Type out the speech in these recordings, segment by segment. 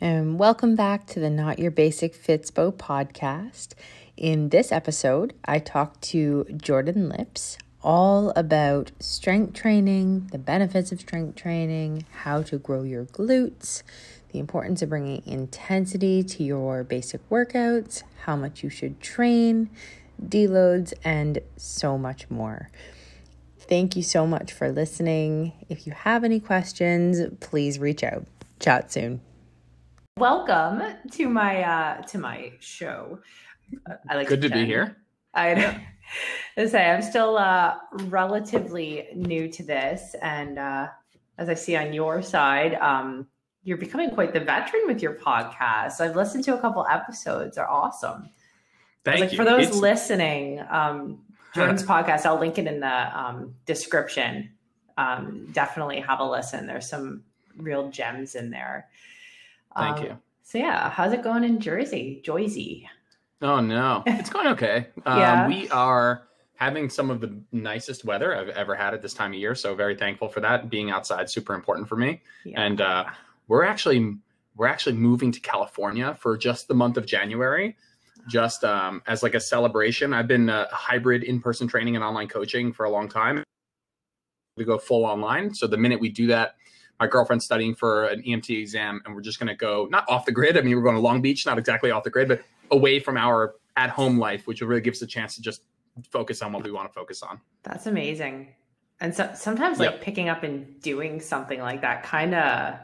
and welcome back to the Not Your Basic Fitspo podcast. In this episode, I talked to Jordan Lips all about strength training, the benefits of strength training, how to grow your glutes, the importance of bringing intensity to your basic workouts, how much you should train, deloads, and so much more. Thank you so much for listening. If you have any questions, please reach out. Chat soon. Welcome to my uh to my show. I like good to, to be here. I know. I say I'm still uh relatively new to this and uh as I see on your side, um you're becoming quite the veteran with your podcast. I've listened to a couple episodes. They're awesome. Thank like, you. For those it's... listening, um, Jordan's podcast, I'll link it in the um, description. Um, definitely have a listen. There's some real gems in there. Thank um, you. So yeah, how's it going in Jersey, Joyzy? Oh no, it's going okay. yeah. Um, we are having some of the nicest weather I've ever had at this time of year, so very thankful for that. Being outside super important for me, yeah. and uh, we're actually we're actually moving to California for just the month of January, just um, as like a celebration. I've been a hybrid in person training and online coaching for a long time. We go full online, so the minute we do that my girlfriend's studying for an EMT exam, and we're just going to go not off the grid. I mean, we're going to Long Beach, not exactly off the grid, but away from our at home life, which really gives us a chance to just focus on what we want to focus on. That's amazing. And so sometimes, like yep. picking up and doing something like that, kind of,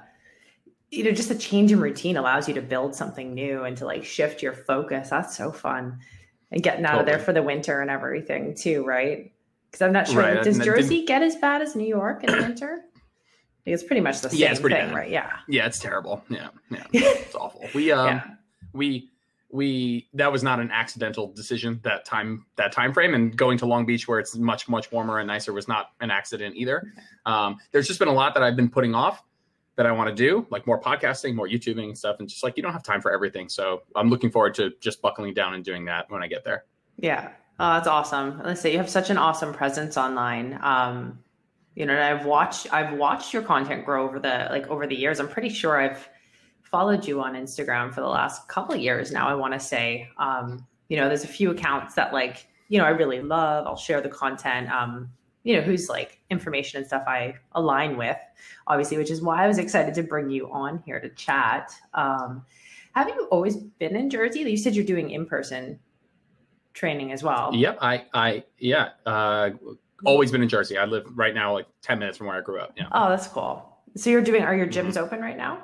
you know, just a change in routine allows you to build something new and to like shift your focus. That's so fun. And getting out totally. of there for the winter and everything too, right? Because I'm not sure. Right. Does Jersey get as bad as New York in the winter? It's pretty much the same yeah, it's pretty thing, bad. right? Yeah. Yeah, it's terrible. Yeah, yeah, it's awful. We um, yeah. we we that was not an accidental decision that time that time frame and going to long beach where it's much much warmer and nicer was not an accident either um, there's just been a lot that i've been putting off that i want to do like more podcasting more youtubing and stuff and just like you don't have time for everything so i'm looking forward to just buckling down and doing that when i get there yeah oh that's awesome let's say you have such an awesome presence online um, you know and i've watched i've watched your content grow over the like over the years. I'm pretty sure i've followed you on instagram for the last couple of years now i want to say. Um, you know there's a few accounts that like you know i really love. I'll share the content um, you know whose like information and stuff i align with obviously which is why i was excited to bring you on here to chat. Um, have you always been in jersey? You said you're doing in-person training as well. Yep i i yeah uh always been in Jersey. I live right now like 10 minutes from where I grew up. Yeah. Oh, that's cool. So you're doing, are your gyms mm-hmm. open right now?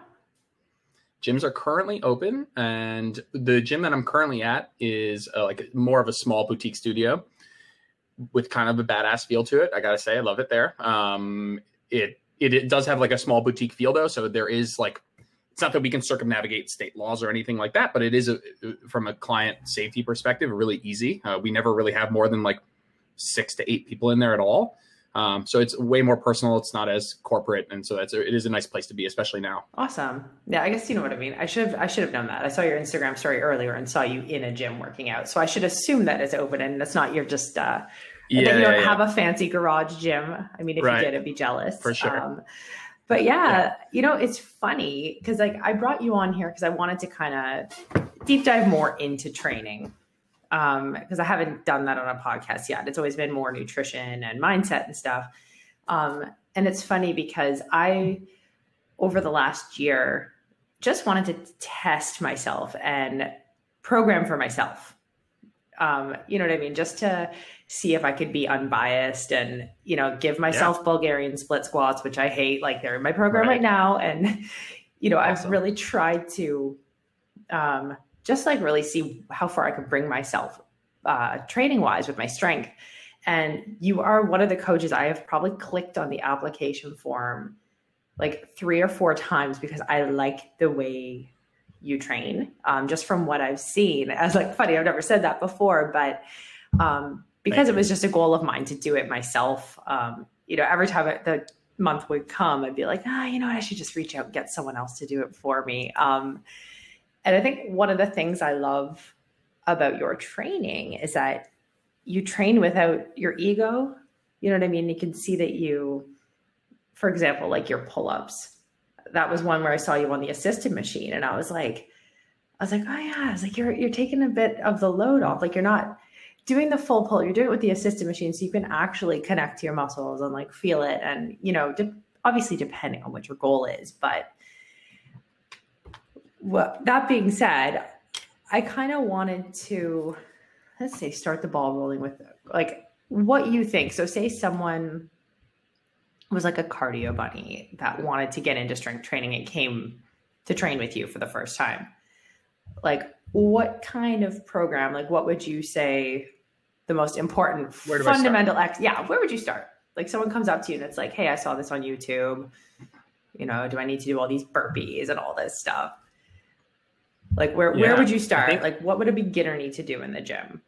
Gyms are currently open. And the gym that I'm currently at is uh, like more of a small boutique studio with kind of a badass feel to it. I got to say, I love it there. Um, it, it, it does have like a small boutique feel though. So there is like, it's not that we can circumnavigate state laws or anything like that, but it is a, from a client safety perspective, really easy. Uh, we never really have more than like six to eight people in there at all. Um, so it's way more personal. It's not as corporate, and so that's it is a nice place to be, especially now. Awesome. Yeah, I guess you know what I mean. I should have I should have known that. I saw your Instagram story earlier and saw you in a gym working out, so I should assume that it's open and it's not you're just uh, yeah, that you don't yeah, have a fancy garage gym. I mean, if right. you did, I'd be jealous for sure. Um, but yeah, yeah, you know, it's funny because like I brought you on here because I wanted to kind of deep dive more into training because um, I haven't done that on a podcast yet. It's always been more nutrition and mindset and stuff. Um, and it's funny because I, over the last year, just wanted to test myself and program for myself. Um, you know what I mean? Just to see if I could be unbiased and, you know, give myself yeah. Bulgarian split squats, which I hate. Like they're in my program right, right now. And, you know, awesome. I've really tried to, um, just like really see how far I could bring myself uh, training wise with my strength. And you are one of the coaches I have probably clicked on the application form like three or four times because I like the way you train. Um, just from what I've seen, I was like, funny, I've never said that before, but um, because it was just a goal of mine to do it myself. Um, you know, every time the month would come, I'd be like, ah, you know what, I should just reach out and get someone else to do it for me. Um, and I think one of the things I love about your training is that you train without your ego. You know what I mean? You can see that you, for example, like your pull ups. that was one where I saw you on the assisted machine, and I was like, I was like, oh yeah, I was like, you're you're taking a bit of the load off. Like you're not doing the full pull. You're doing it with the assisted machine, so you can actually connect to your muscles and like feel it. And you know, de- obviously depending on what your goal is, but well, that being said, I kind of wanted to let's say start the ball rolling with like what you think. So say someone was like a cardio bunny that wanted to get into strength training and came to train with you for the first time. Like what kind of program like what would you say the most important fundamental ex yeah where would you start? Like someone comes up to you and it's like hey i saw this on youtube. You know do i need to do all these burpees and all this stuff like where yeah, where would you start? think, like what would a beginner need to do in the gym?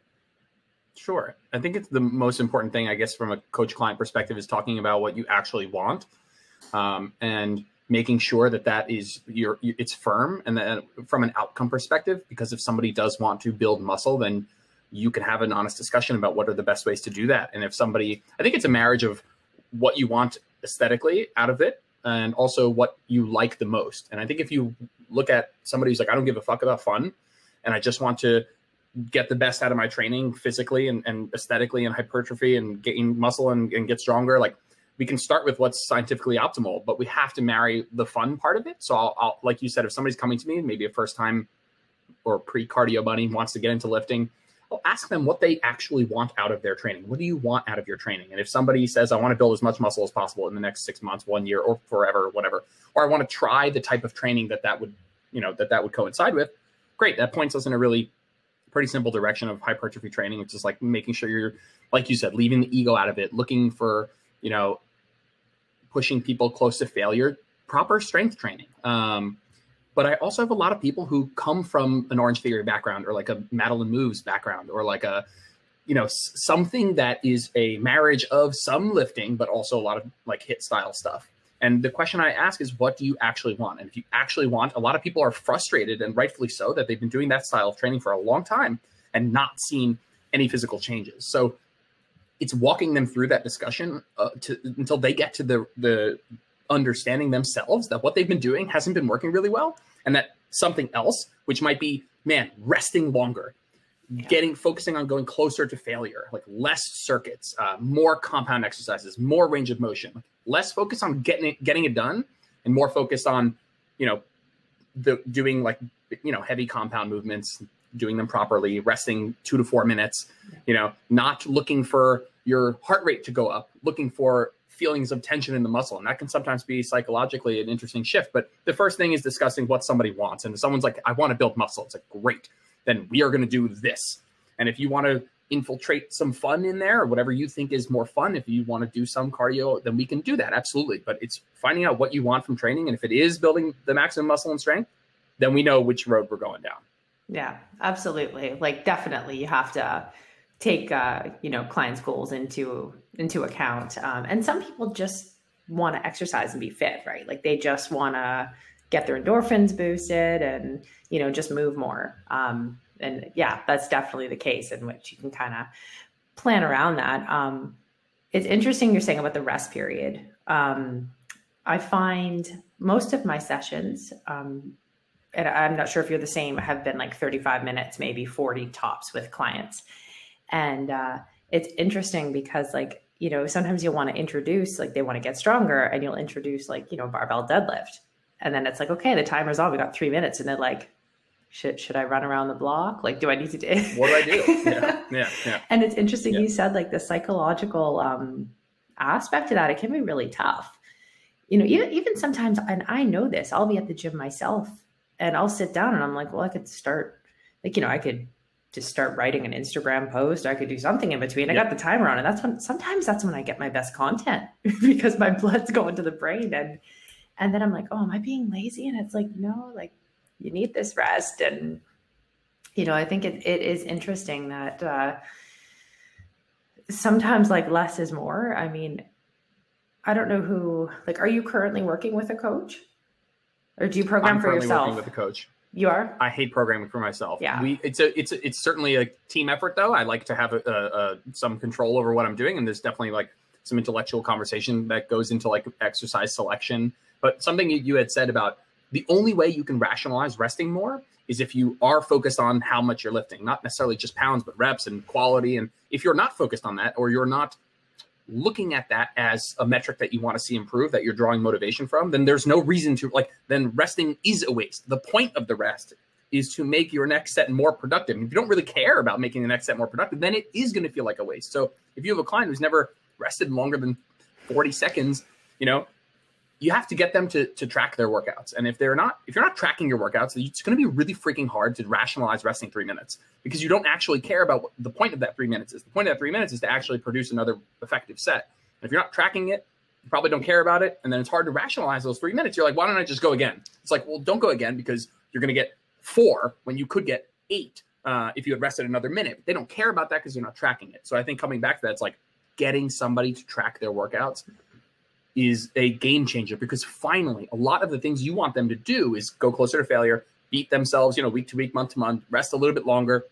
Sure. I think it's the most important thing i guess from a coach client perspective is talking about what you actually want um, and making sure that that is your it's firm and then from an outcome perspective because if somebody does want to build muscle then you can have an honest discussion about what are the best ways to do that. And if somebody i think it's a marriage of what you want aesthetically out of it and also what you like the most. And i think if you look at somebody who's like i don't give a fuck about fun and i just want to get the best out of my training physically and, and aesthetically and hypertrophy and gain muscle and, and get stronger like we can start with what's scientifically optimal, but we have to marry the fun part of it. So I'll, I'll like you said, if somebody's coming to me, maybe a first time or pre cardio bunny wants to get into lifting, I'll ask them what they actually want out of their training. What do you want out of your training? And if somebody says, I want to build as much muscle as possible in the next six months, one year, or forever, whatever, or I want to try the type of training that that would, you know, that that would coincide with, great. That points us in a really pretty simple direction of hypertrophy training, which is like making sure you're, like you said, leaving the ego out of it, looking for, you know, pushing people close to failure, proper strength training. Um, but I also have a lot of people who come from an Orange Theory background or like a Madeline Moves background or like a, you know, something that is a marriage of some lifting, but also a lot of like HIIT style stuff. And the question I ask is, what do you actually want? And if you actually want, a lot of people are frustrated and rightfully so that they've been doing that style of training for a long time and not seen any physical changes. So it's walking them through that discussion uh, to, until they get to the the understanding themselves that what they've been doing hasn't been working really well and that something else which might be man resting longer yeah. getting focusing on going closer to failure like less circuits uh, more compound exercises more range of motion less focus on getting it getting it done and more focused on you know the doing like you know heavy compound movements doing them properly, resting two to four minutes, you know, not looking for your heart rate to go up, looking for feelings of tension in the muscle. And that can sometimes be psychologically an interesting shift. But the first thing is discussing what somebody wants. And if someone's like, I want to build muscle, it's like, great, then we are going to do this. And if you want to infiltrate some fun in there or whatever you think is more fun, if you want to do some cardio, then we can do that. Absolutely. But it's finding out what you want from training. And if it is building the maximum muscle and strength, then we know which road we're going down. Yeah, absolutely. Like definitely you have to take uh, you know clients' goals into into account. Um, and some people just want to exercise and be fit, right? Like they just want to get their endorphins boosted and you know just move more. Um, and yeah, that's definitely the case in which you can kind of plan around that. Um, it's interesting you're saying about the rest period. Um, I find most of my sessions, um, and I'm not sure if you're the same, have been like 35 minutes, maybe 40 tops with clients. And uh, it's interesting because, like, you know, sometimes you'll want to introduce, like, they want to get stronger, and you'll introduce, like, you know, barbell deadlift. And then it's like, okay, the timer's on. We got three minutes. And they're like, should, should I run around the block? Like, do I need to do what do I do? Yeah, yeah, yeah. And it's interesting yeah. you said like the psychological um, aspect of that. It can be really tough. You know, even, even sometimes, and I know this, I'll be at the gym myself and I'll sit down and I'm like, well, I could start, like, you know, I could just start writing an Instagram post. I could do something in between. I got the timer on, and that's when sometimes that's when I get my best content because my blood's going to the brain, and and then I'm like, oh, am I being lazy? And it's like, no, like you need this rest, and you know, I think it, it is interesting that uh, sometimes like less is more. I mean, I don't know who like, are you currently working with a coach? or do you program I'm for yourself? Working with a coach. You are. I hate programming for myself. Yeah. We it's a it's a, it's certainly a team effort though. I like to have a, a, a, some control over what I'm doing, and there's definitely like some intellectual conversation that goes into like exercise selection But something you, you had said about the only way you can rationalize resting more is if you are focused on how much you're lifting, not necessarily just pounds, but reps and quality. And if you're not focused on that, or you're not looking at that as a metric that you want to see improve, that you're drawing motivation from, then there's no reason to like, then resting is a waste. The point of the rest is to make your next set more productive. If you don't really care about making the next set more productive, then it is going to feel like a waste. So if you have a client who's never rested longer than 40 seconds, you know, you have to get them to, to track their workouts. And if they're not, if you're not tracking your workouts, it's going to be really freaking hard to rationalize resting three minutes because you don't actually care about what the point of that three minutes is. The point of that three minutes is to actually produce another effective set. And if you're not tracking it, you probably don't care about it. And then it's hard to rationalize those three minutes. You're like, why don't I just go again? It's like, well, don't go again because you're going to get four when you could get eight uh, if you had rested another minute. They don't care about that because you're not tracking it. So I think coming back to that, it's like getting somebody to track their workouts is a game changer because finally, a lot of the things you want them to do is go closer to failure, beat themselves, you know, week to week, month to month, rest a little bit longer,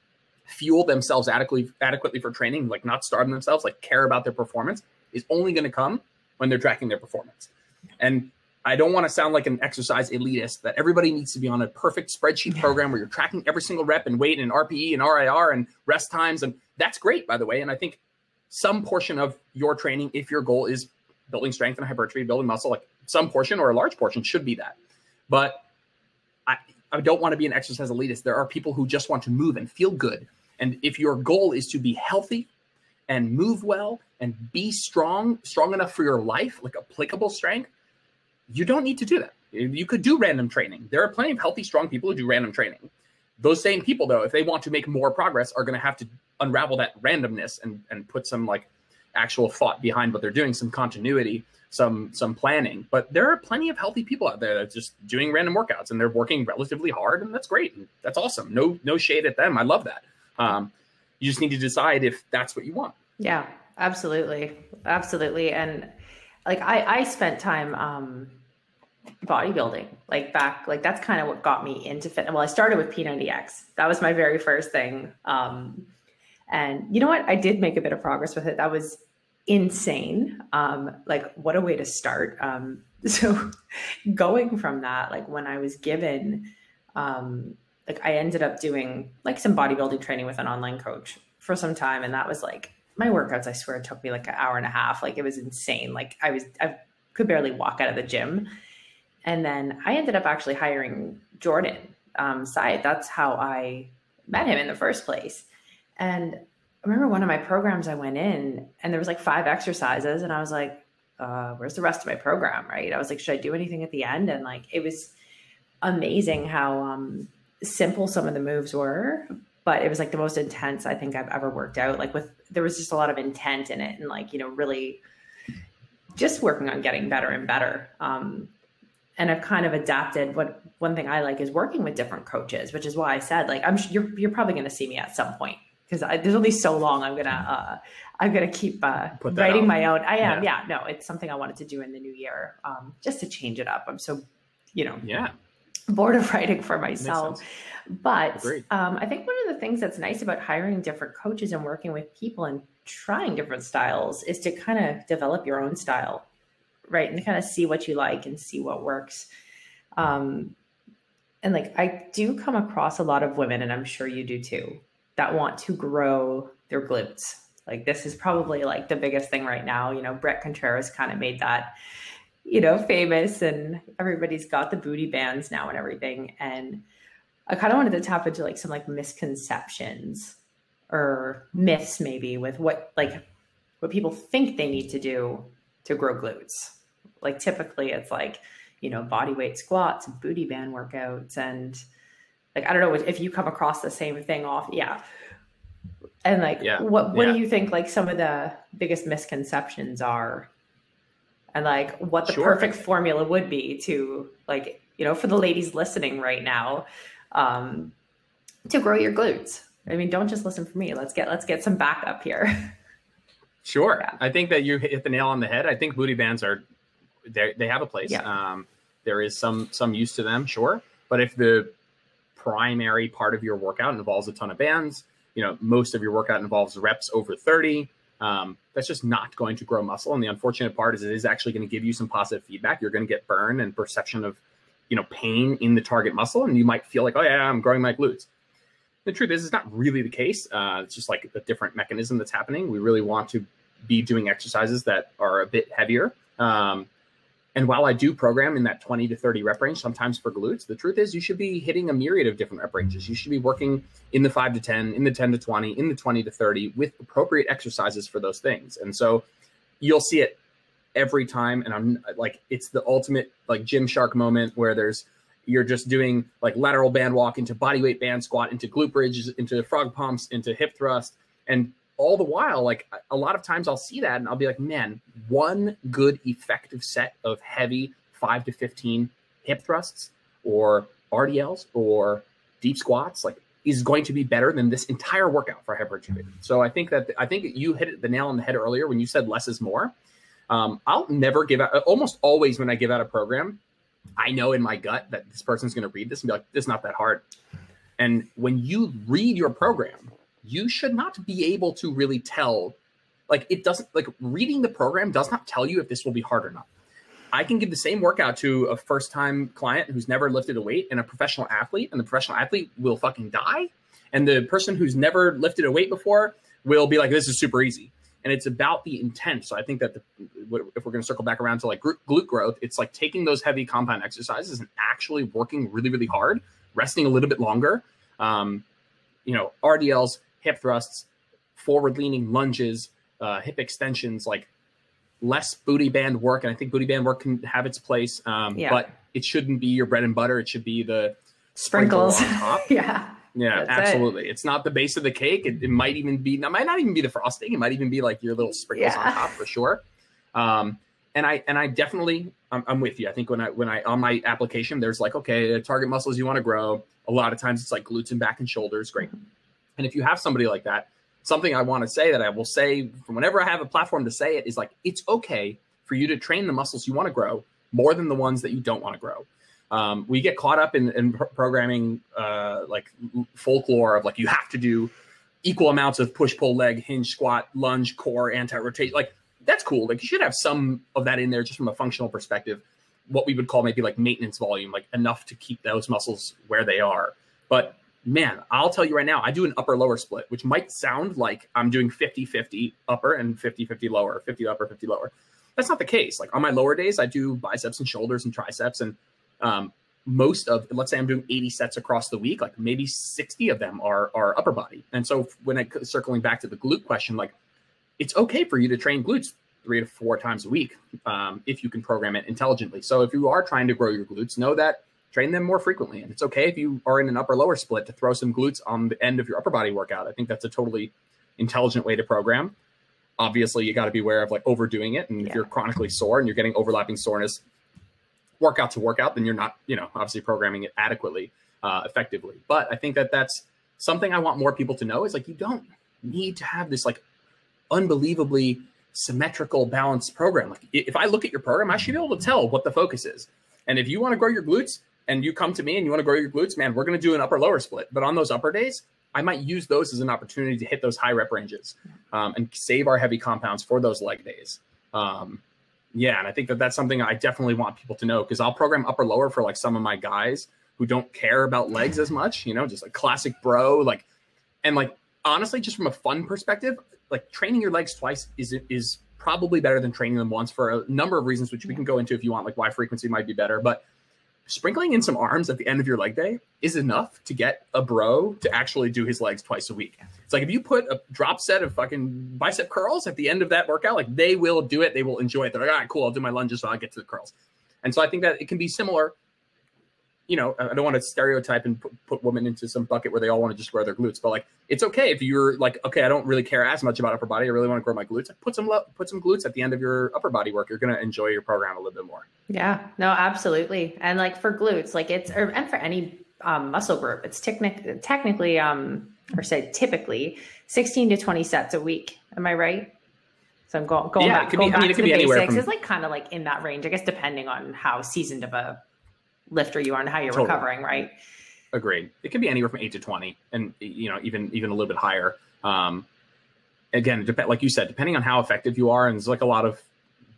fuel themselves adequately adequately for training, like not starving themselves, like care about their performance, is only going to come when they're tracking their performance. And I don't want to sound like an exercise elitist that everybody needs to be on a perfect spreadsheet program where you're tracking every single rep and weight and RPE and RIR and rest times. And that's great, by the way. And I think some portion of your training, if your goal is building strength and hypertrophy, building muscle, like some portion or a large portion should be that. But I, I don't want to be an exercise elitist. There are people who just want to move and feel good. And if your goal is to be healthy and move well and be strong, strong enough for your life, like applicable strength, you don't need to do that. You could do random training. There are plenty of healthy, strong people who do random training. Those same people, though, if they want to make more progress, are going to have to unravel that randomness and, and put some like actual thought behind what they're doing, some continuity, some some planning. But there are plenty of healthy people out there that's just doing random workouts and they're working relatively hard, and that's great. And that's awesome. No no shade at them. I love that. Um, you just need to decide if that's what you want. Yeah, absolutely, absolutely. And like I I spent time. Um, bodybuilding like back like that's kind of what got me into fitness well i started with p90x that was my very first thing um and you know what? I did make a bit of progress with it. That was insane. Um, like, what a way to start. Um, so, going from that, like when I was given, um, like I ended up doing like some bodybuilding training with an online coach for some time, and that was like my workouts. I swear took me like an hour and a half. Like it was insane. Like I was, I could barely walk out of the gym. And then I ended up actually hiring Jordan um, Syatt. That's how I met him in the first place. And I remember one of my programs I went in and there was like five exercises and I was like, uh, where's the rest of my program? Right. I was like, should I do anything at the end? And like, it was amazing how um, simple some of the moves were, but it was like the most intense I think I've ever worked out. Like with, there was just a lot of intent in it and like, you know, really just working on getting better and better. Um, and I've kind of adapted. What one thing I like is working with different coaches, which is why I said like I'm you're you're probably going to see me at some point because there's only so long I'm gonna uh, I'm gonna keep uh, writing my own. I am, yeah. yeah. No, it's something I wanted to do in the new year, um, just to change it up. I'm so, you know, yeah, bored of writing for myself. But um, I think one of the things that's nice about hiring different coaches and working with people and trying different styles is to kind of develop your own style, right, and kind of see what you like and see what works. Um, and like I do come across a lot of women, and I'm sure you do too, that want to grow their glutes. Like this is probably like the biggest thing right now. You know, Bret Contreras kind of made that, you know, famous and everybody's got the booty bands now and everything. And I kind of wanted to tap into like some like misconceptions or myths maybe with what like what people think they need to do to grow glutes. Like typically it's like, you know, body weight squats and booty band workouts and like I don't know if you come across the same thing off. Yeah. And like yeah. what what yeah. do you think like some of the biggest misconceptions are? And like what the sure. perfect formula would be to like, you know, for the ladies listening right now, um, to grow your glutes. I mean, don't just listen for me. Let's get let's get some backup here. Sure. Yeah. I think that you hit the nail on the head. I think booty bands are they they have a place. Yeah. Um, there is some some use to them, sure. But if the primary part of your workout involves a ton of bands. You know, most of your workout involves reps over 30. um, that's just not going to grow muscle. And the unfortunate part is it is actually going to give you some positive feedback. You're going to get burn and perception of, you know, pain in the target muscle, and you might feel like, oh yeah, I'm growing my glutes. The truth is, it's not really the case. Uh, it's just like a different mechanism that's happening. We really want to be doing exercises that are a bit heavier. Um, and while I do program in that 20 to 30 rep range, sometimes for glutes, the truth is you should be hitting a myriad of different rep ranges. You should be working in the 5 to 10, in the 10 to 20, in the 20 to 30 with appropriate exercises for those things. And so you'll see it every time. And I'm like, it's the ultimate like Gymshark moment where there's, you're just doing like lateral band walk into body weight band squat, into glute bridges, into frog pumps, into hip thrust. And all the while, like a lot of times I'll see that and I'll be like, man, one good effective set of heavy five to 15 hip thrusts or RDLs or deep squats, like is going to be better than this entire workout for hypertrophy. So I think that I think you hit the nail on the head earlier when you said less is more. Um, I'll never give out, almost always when I give out a program, I know in my gut that this person's going to read this and be like, this is not that hard. And when you read your program, you should not be able to really tell. Like it doesn't like reading the program does not tell you if this will be hard or not. I can give the same workout to a first time client who's never lifted a weight and a professional athlete, and the professional athlete will fucking die. And the person who's never lifted a weight before will be like, this is super easy. And it's about the intent. So I think that the, if we're going to circle back around to like glute growth, it's like taking those heavy compound exercises and actually working really, really hard, resting a little bit longer. Um, you know, RDLs, hip thrusts, forward leaning lunges, uh, hip extensions, like less booty band work. And I think booty band work can have its place, um, yeah. but it shouldn't be your bread and butter. It should be the sprinkles on top. yeah. Yeah, That's absolutely. It. It's not the base of the cake. It, it, might even be, it might not even be the frosting. It might even be like your little sprinkles yeah. on top for sure. Um, and I and I definitely I'm, I'm, with you. I think when I when I on my application, there's like okay, target muscles you want to grow. A lot of times it's like glutes and back and shoulders. Great. And if you have somebody like that, something I want to say that I will say from whenever I have a platform to say it is like, it's okay for you to train the muscles you want to grow more than the ones that you don't want to grow. Um, we get caught up in, in programming uh, like folklore of like, you have to do equal amounts of push, pull, leg, hinge, squat, lunge, core, anti rotate. Like, that's cool. Like, you should have some of that in there just from a functional perspective. What we would call maybe like maintenance volume, like enough to keep those muscles where they are. But man, I'll tell you right now, I do an upper lower split, which might sound like I'm doing 50 50 upper and 50 50 lower, 50 upper, 50 lower. That's not the case. Like on my lower days, I do biceps and shoulders and triceps. And um, most of, let's say I'm doing 80 sets across the week, like maybe 60 of them are, are upper body. And so when I circling back to the glute question, like it's okay for you to train glutes three to four times a week um, if you can program it intelligently. So if you are trying to grow your glutes, know that train them more frequently. And it's okay if you are in an upper lower split to throw some glutes on the end of your upper body workout. I think that's a totally intelligent way to program. Obviously, you got to be aware of like overdoing it. And yeah. if you're chronically sore and you're getting overlapping soreness workout to workout, then you're not, you know, obviously programming it adequately, uh, effectively. But I think that that's something I want more people to know is like you don't need to have this like unbelievably symmetrical balanced program. Like if I look at your program, I should be able to tell what the focus is. And if you want to grow your glutes and you come to me and you want to grow your glutes, man, we're going to do an upper lower split. But on those upper days, I might use those as an opportunity to hit those high rep ranges um, and save our heavy compounds for those leg days. Um, yeah, and I think that that's something I definitely want people to know because I'll program upper lower for like some of my guys who don't care about legs as much, you know, just like classic bro, like, and like honestly, just from a fun perspective, like training your legs twice is is probably better than training them once for a number of reasons, which we can go into if you want, like why frequency might be better. But sprinkling in some arms at the end of your leg day is enough to get a bro to actually do his legs twice a week. It's like if you put a drop set of fucking bicep curls at the end of that workout, like they will do it. They will enjoy it. They're like, all right, cool. I'll do my lunges so I'll get to the curls. And so I think that it can be similar you know, I don't want to stereotype and put, put women into some bucket where they all want to just grow their glutes, but like it's okay if you're like, okay, I don't really care as much about upper body. I really want to grow my glutes. Put some put some glutes at the end of your upper body work. You're gonna enjoy your program a little bit more. Yeah, no, absolutely. And like for glutes, like it's or and for any um, muscle group, it's technic- technically um or say typically 16 to 20 sets a week. Am I right? So I'm going going yeah, back, going be, back I mean, to the basics. From... It's like kind of like in that range, I guess, depending on how seasoned of a lifter you are and how you're totally. recovering, right? Agreed. It can be anywhere from eight to twenty, and you know even even a little bit higher. Um, again, dep- like you said, depending on how effective you are, and there's like a lot of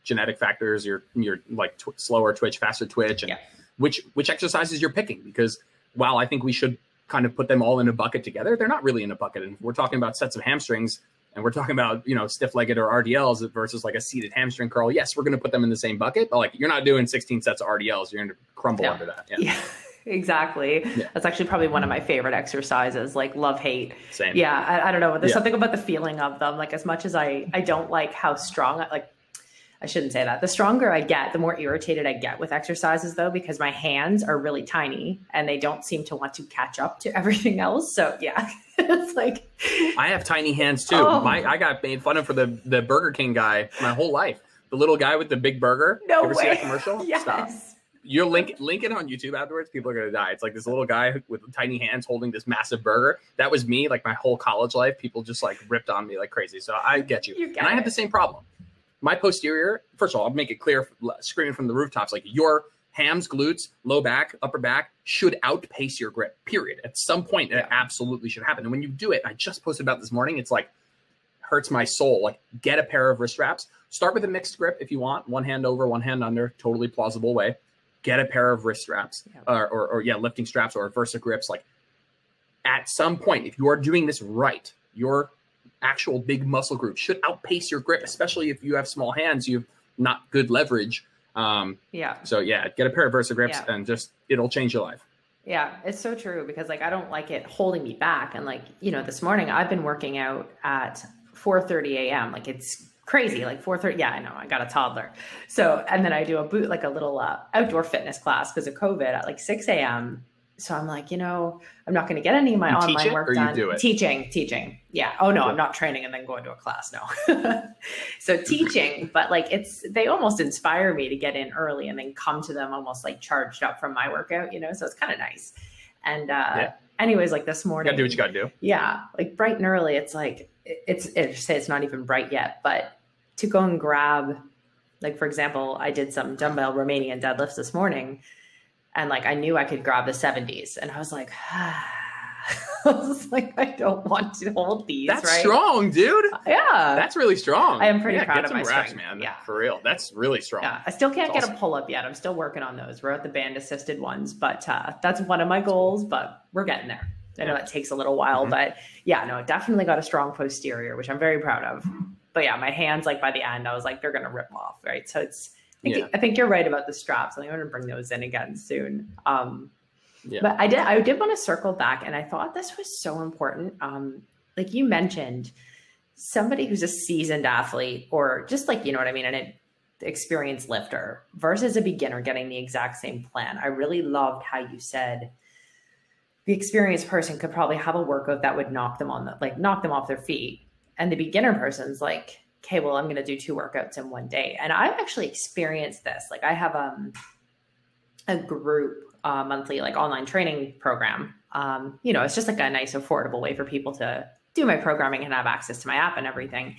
genetic factors, your your like tw- slower twitch, faster twitch, and yeah. which which exercises you're picking. Because while I think we should kind of put them all in a bucket together, they're not really in a bucket. And we're talking about sets of hamstrings, and we're talking about you know stiff legged or RDLs versus like a seated hamstring curl. Yes, we're going to put them in the same bucket, but like you're not doing 16 sets of RDLs. You're going to crumble under that. Yeah. yeah. Exactly. Yeah. That's actually probably one of my favorite exercises, like love hate. Same. Yeah. I, I don't know. There's yeah. something about the feeling of them. Like as much as I, I don't like how strong, like I shouldn't say that. The stronger I get, the more irritated I get with exercises, though, because my hands are really tiny and they don't seem to want to catch up to everything else. So yeah, it's like I have tiny hands too. Oh. My I got made fun of for the the Burger King guy my whole life. The little guy with the big burger. No you ever way. See that commercial? Yes. Stop. You're link link it on YouTube afterwards. People are gonna die. It's like this little guy with tiny hands holding this massive burger. That was me. Like my whole college life, people just like ripped on me like crazy. So I get you. you get and I have the same problem my posterior, first of all, I'll make it clear, screaming from the rooftops, like your hams, glutes, low back, upper back should outpace your grip, period. At some point, yeah. it absolutely should happen. And when you do it, I just posted about this morning, it's like, hurts my soul. Like, get a pair of wrist wraps. Start with a mixed grip if you want, one hand over, one hand under, totally plausible way. Get a pair of wrist straps yeah. or, or, or, yeah, lifting straps or Versa grips. Like, at some point, if you are doing this right, your actual big muscle group should outpace your grip, especially if you have small hands. You have not good leverage. Um, yeah. So yeah, get a pair of Versa grips yeah. and just it'll change your life. Yeah, it's so true because like I don't like it holding me back. And like you know, this morning I've been working out at 4:30 a.m. Like it's crazy like 4.30 yeah i know i got a toddler so and then i do a boot like a little uh, outdoor fitness class because of covid at like 6 a.m so I'm like, you know, I'm not going to get any of my you online work done. Do teaching, teaching. Yeah. Oh no, I'm not training and then going to a class. No. so teaching, but like it's they almost inspire me to get in early and then come to them almost like charged up from my workout, you know. So it's kind of nice. And uh yeah. anyways, like this morning, you gotta do what you gotta do. Yeah, like bright and early. It's like it's it say it's not even bright yet, but to go and grab, like for example, I did some dumbbell Romanian deadlifts this morning and like I knew I could grab the 70s, and I was like, I was like, I don't want to hold these. That's right? strong, dude. Yeah, that's really strong. I am pretty yeah, proud get of some my reps, man. Yeah, for real. That's really strong. Yeah, I still can't that's get awesome. a pull up yet. I'm still working on those. We're at the band assisted ones, but uh, that's one of my goals. But we're getting there. I know that takes a little while, mm-hmm. but yeah, no, definitely got a strong posterior, which I'm very proud of. But yeah, my hands, like by the end, I was like, they're gonna rip off, right? So it's think, yeah. I think you're right about the straps. I think I'm going to bring those in again soon. Um, yeah. But I did I did want to circle back, and I thought this was so important. Um, like you mentioned, somebody who's a seasoned athlete, or just like you know what I mean, an experienced lifter versus a beginner getting the exact same plan. I really loved how you said the experienced person could probably have a workout that would knock them on the like knock them off their feet, and the beginner person's like okay, well, I'm going to do two workouts in one day. And I've actually experienced this. Like I have um, a group uh, monthly like online training program. Um, you know, it's just like a nice affordable way for people to do my programming and have access to my app and everything.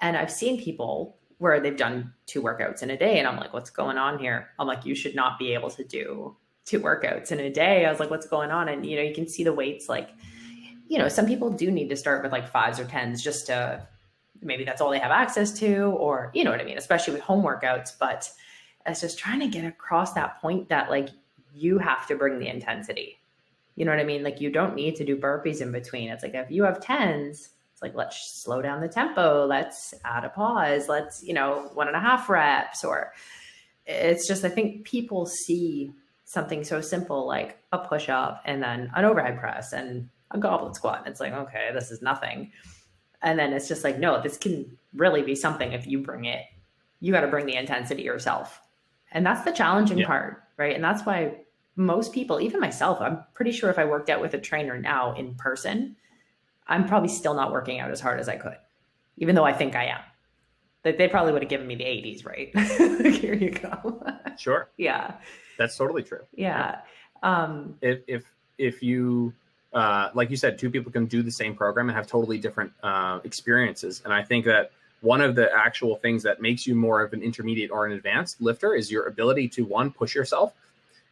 And I've seen people where they've done two workouts in a day and I'm like, what's going on here? I'm like, you should not be able to do two workouts in a day. I was like, what's going on? And you know, you can see the weights like, you know, some people do need to start with like fives or tens just to maybe that's all they have access to, or you know what I mean, especially with home workouts. But it's just trying to get across that point that like you have to bring the intensity. You know what I mean? Like you don't need to do burpees in between. It's like if you have tens, it's like let's slow down the tempo. Let's add a pause. Let's, you know, one and a half reps. Or it's just I think people see something so simple like a push up and then an overhead press and a goblet squat. And it's like, okay, this is nothing. And then it's just like, no, this can really be something if you bring it. You got to bring the intensity yourself. And that's the challenging yeah. part, right? And that's why most people, even myself, I'm pretty sure if I worked out with a trainer now in person, I'm probably still not working out as hard as I could, even though I think I am. That they probably would have given me the 80s, right? Here you go. sure. Yeah. That's totally true. Yeah. Um, if if if you uh, like you said, two people can do the same program and have totally different uh, experiences. And I think that one of the actual things that makes you more of an intermediate or an advanced lifter is your ability to one push yourself.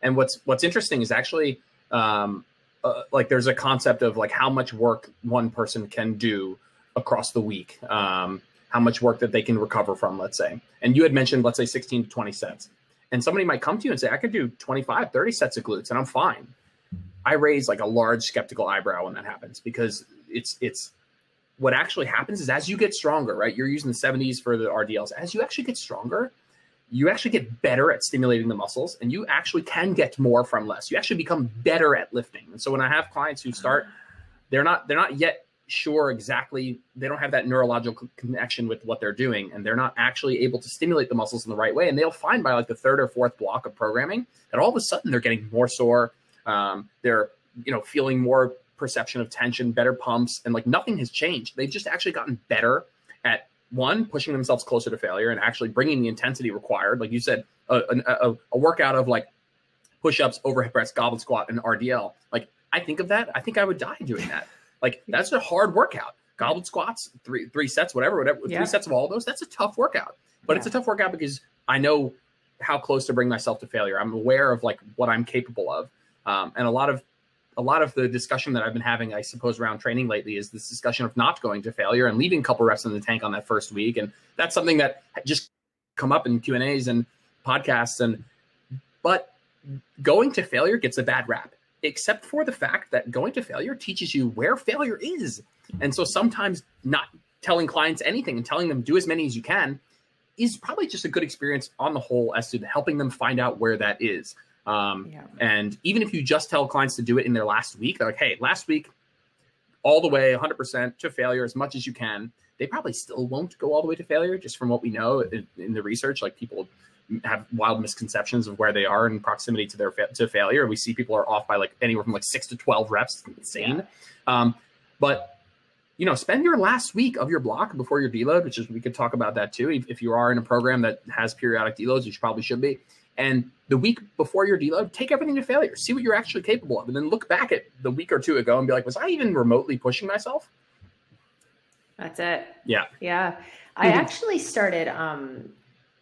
And what's what's interesting is actually um, uh, like there's a concept of like how much work one person can do across the week, um, how much work that they can recover from, let's say. And you had mentioned, let's say 16 to 20 sets. And somebody might come to you and say, I could do 25, 30 sets of glutes and I'm fine. I raise like a large skeptical eyebrow when that happens because it's it's what actually happens is as you get stronger, right? You're using the 70s for the RDLs. As you actually get stronger, you actually get better at stimulating the muscles and you actually can get more from less. You actually become better at lifting. And so when I have clients who start, they're not they're not yet sure exactly they don't have that neurological connection with what they're doing and they're not actually able to stimulate the muscles in the right way and they'll find by like the third or fourth block of programming that all of a sudden they're getting more sore um, they're you know feeling more perception of tension better pumps and like nothing has changed they've just actually gotten better at one pushing themselves closer to failure and actually bringing the intensity required like you said a, a, a workout of like push-ups overhead press goblet squat and rdl like i think of that i think i would die doing that like that's a hard workout. Goblet squats, three three sets, whatever, whatever, yeah. three sets of all of those. That's a tough workout. But yeah. it's a tough workout because I know how close to bring myself to failure. I'm aware of like what I'm capable of. Um, and a lot of a lot of the discussion that I've been having, I suppose, around training lately is this discussion of not going to failure and leaving a couple reps in the tank on that first week. And that's something that just come up in Q and A's and podcasts. And but going to failure gets a bad rap except for the fact that going to failure teaches you where failure is. And so sometimes not telling clients anything and telling them do as many as you can is probably just a good experience on the whole as to helping them find out where that is. Um, yeah. And even if you just tell clients to do it in their last week, they're like, hey, last week, all the way 100% to failure as much as you can. They probably still won't go all the way to failure, just from what we know in, in the research. Like people have wild misconceptions of where they are in proximity to their fa- to failure. We see people are off by like anywhere from like six to twelve reps. It's insane. Yeah. Um, but you know, spend your last week of your block before your deload, which is we could talk about that too. If, if you are in a program that has periodic deloads, you probably should be. And the week before your deload, take everything to failure. See what you're actually capable of, and then look back at the week or two ago and be like, was I even remotely pushing myself? That's it. Yeah. Yeah. I mm-hmm. actually started um,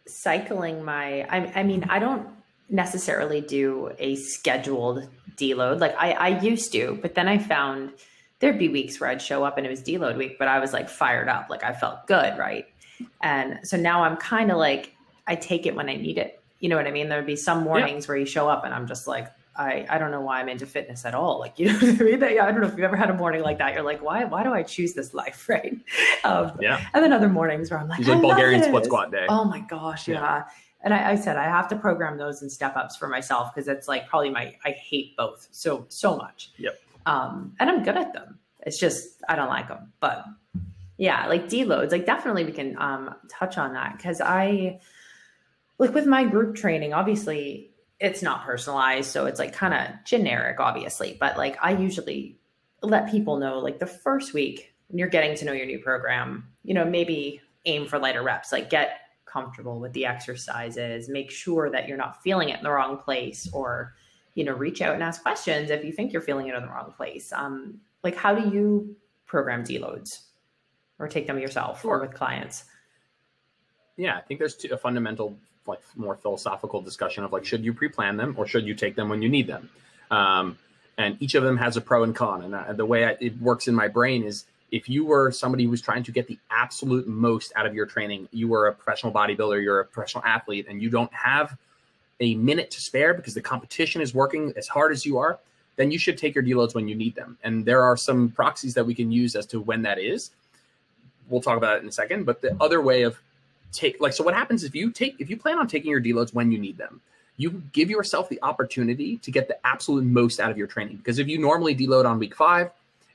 cycling my I, I mean i don't necessarily do a scheduled deload like I, I used to but then i found there'd be weeks where i'd show up and it was deload week but i was like fired up like i felt good right and so now i'm kind of like i take it when i need it you know what i mean there'd be some mornings yeah. where you show up and i'm just like I, I don't know why I'm into fitness at all. Like, you know what I mean? I don't know if you've ever had a morning like that. You're like, why, why do I choose this life? Right. Um, yeah. And then other mornings where I'm like, like Bulgarian split squat day. Oh my gosh. Yeah. yeah. And I, I, said, I have to program those and step ups for myself because it's like probably my, I hate both so, so much. Yep. Um, and I'm good at them. It's just, I don't like them, but yeah, like deloads, like definitely we can, um, touch on that. Cause I, like with my group training, obviously it's not personalized so it's like kind of generic obviously but like i usually let people know like the first week when you're getting to know your new program you know maybe aim for lighter reps like get comfortable with the exercises make sure that you're not feeling it in the wrong place or you know reach out and ask questions if you think you're feeling it in the wrong place. Um like how do you program deloads? Or take them yourself sure. or with clients? Yeah i think there's two, a fundamental like more philosophical discussion of like should you pre-plan them or should you take them when you need them? Um, and each of them has a pro and con. And uh, the way I, it works in my brain is if you were somebody who's trying to get the absolute most out of your training you were a professional bodybuilder you're a professional athlete and you don't have a minute to spare because the competition is working as hard as you are then you should take your deloads when you need them. And there are some proxies that we can use as to when that is. We'll talk about it in a second but the other way of take like so what happens if you take if you plan on taking your deloads when you need them you give yourself the opportunity to get the absolute most out of your training. Because if you normally deload on week five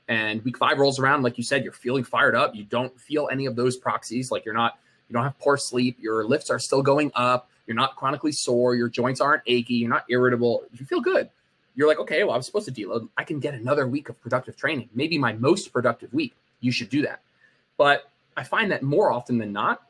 and week five rolls around like you said you're feeling fired up you don't feel any of those proxies like you're not you don't have poor sleep your lifts are still going up you're not chronically sore your joints aren't achy you're not irritable you feel good. You're like okay well i'm supposed to deload. I can get another week of productive training maybe my most productive week. You should do that. But i find that more often than not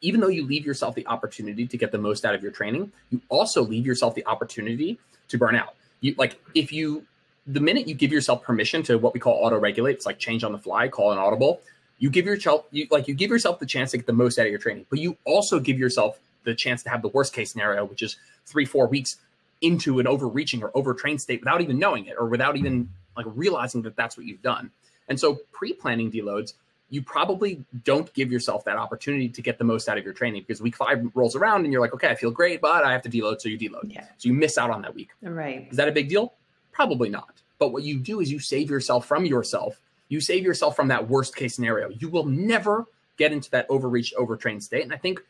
even though you leave yourself the opportunity to get the most out of your training, you also leave yourself the opportunity to burn out. You like if you the minute you give yourself permission to what we call auto regulate, it's like change on the fly, call an audible. You give yourself you like you give yourself the chance to get the most out of your training, but you also give yourself the chance to have the worst case scenario, which is three, four weeks into an overreaching or overtrained state without even knowing it or without even like realizing that that's what you've done. And so pre-planning deloads you probably don't give yourself that opportunity to get the most out of your training because week five rolls around and you're like, okay, I feel great, but I have to deload. So you deload. Yeah. So you miss out on that week. Right. Is that a big deal? Probably not. But what you do is you save yourself from yourself. You save yourself from that worst case scenario. You will never get into that overreached, overtrained state. And I think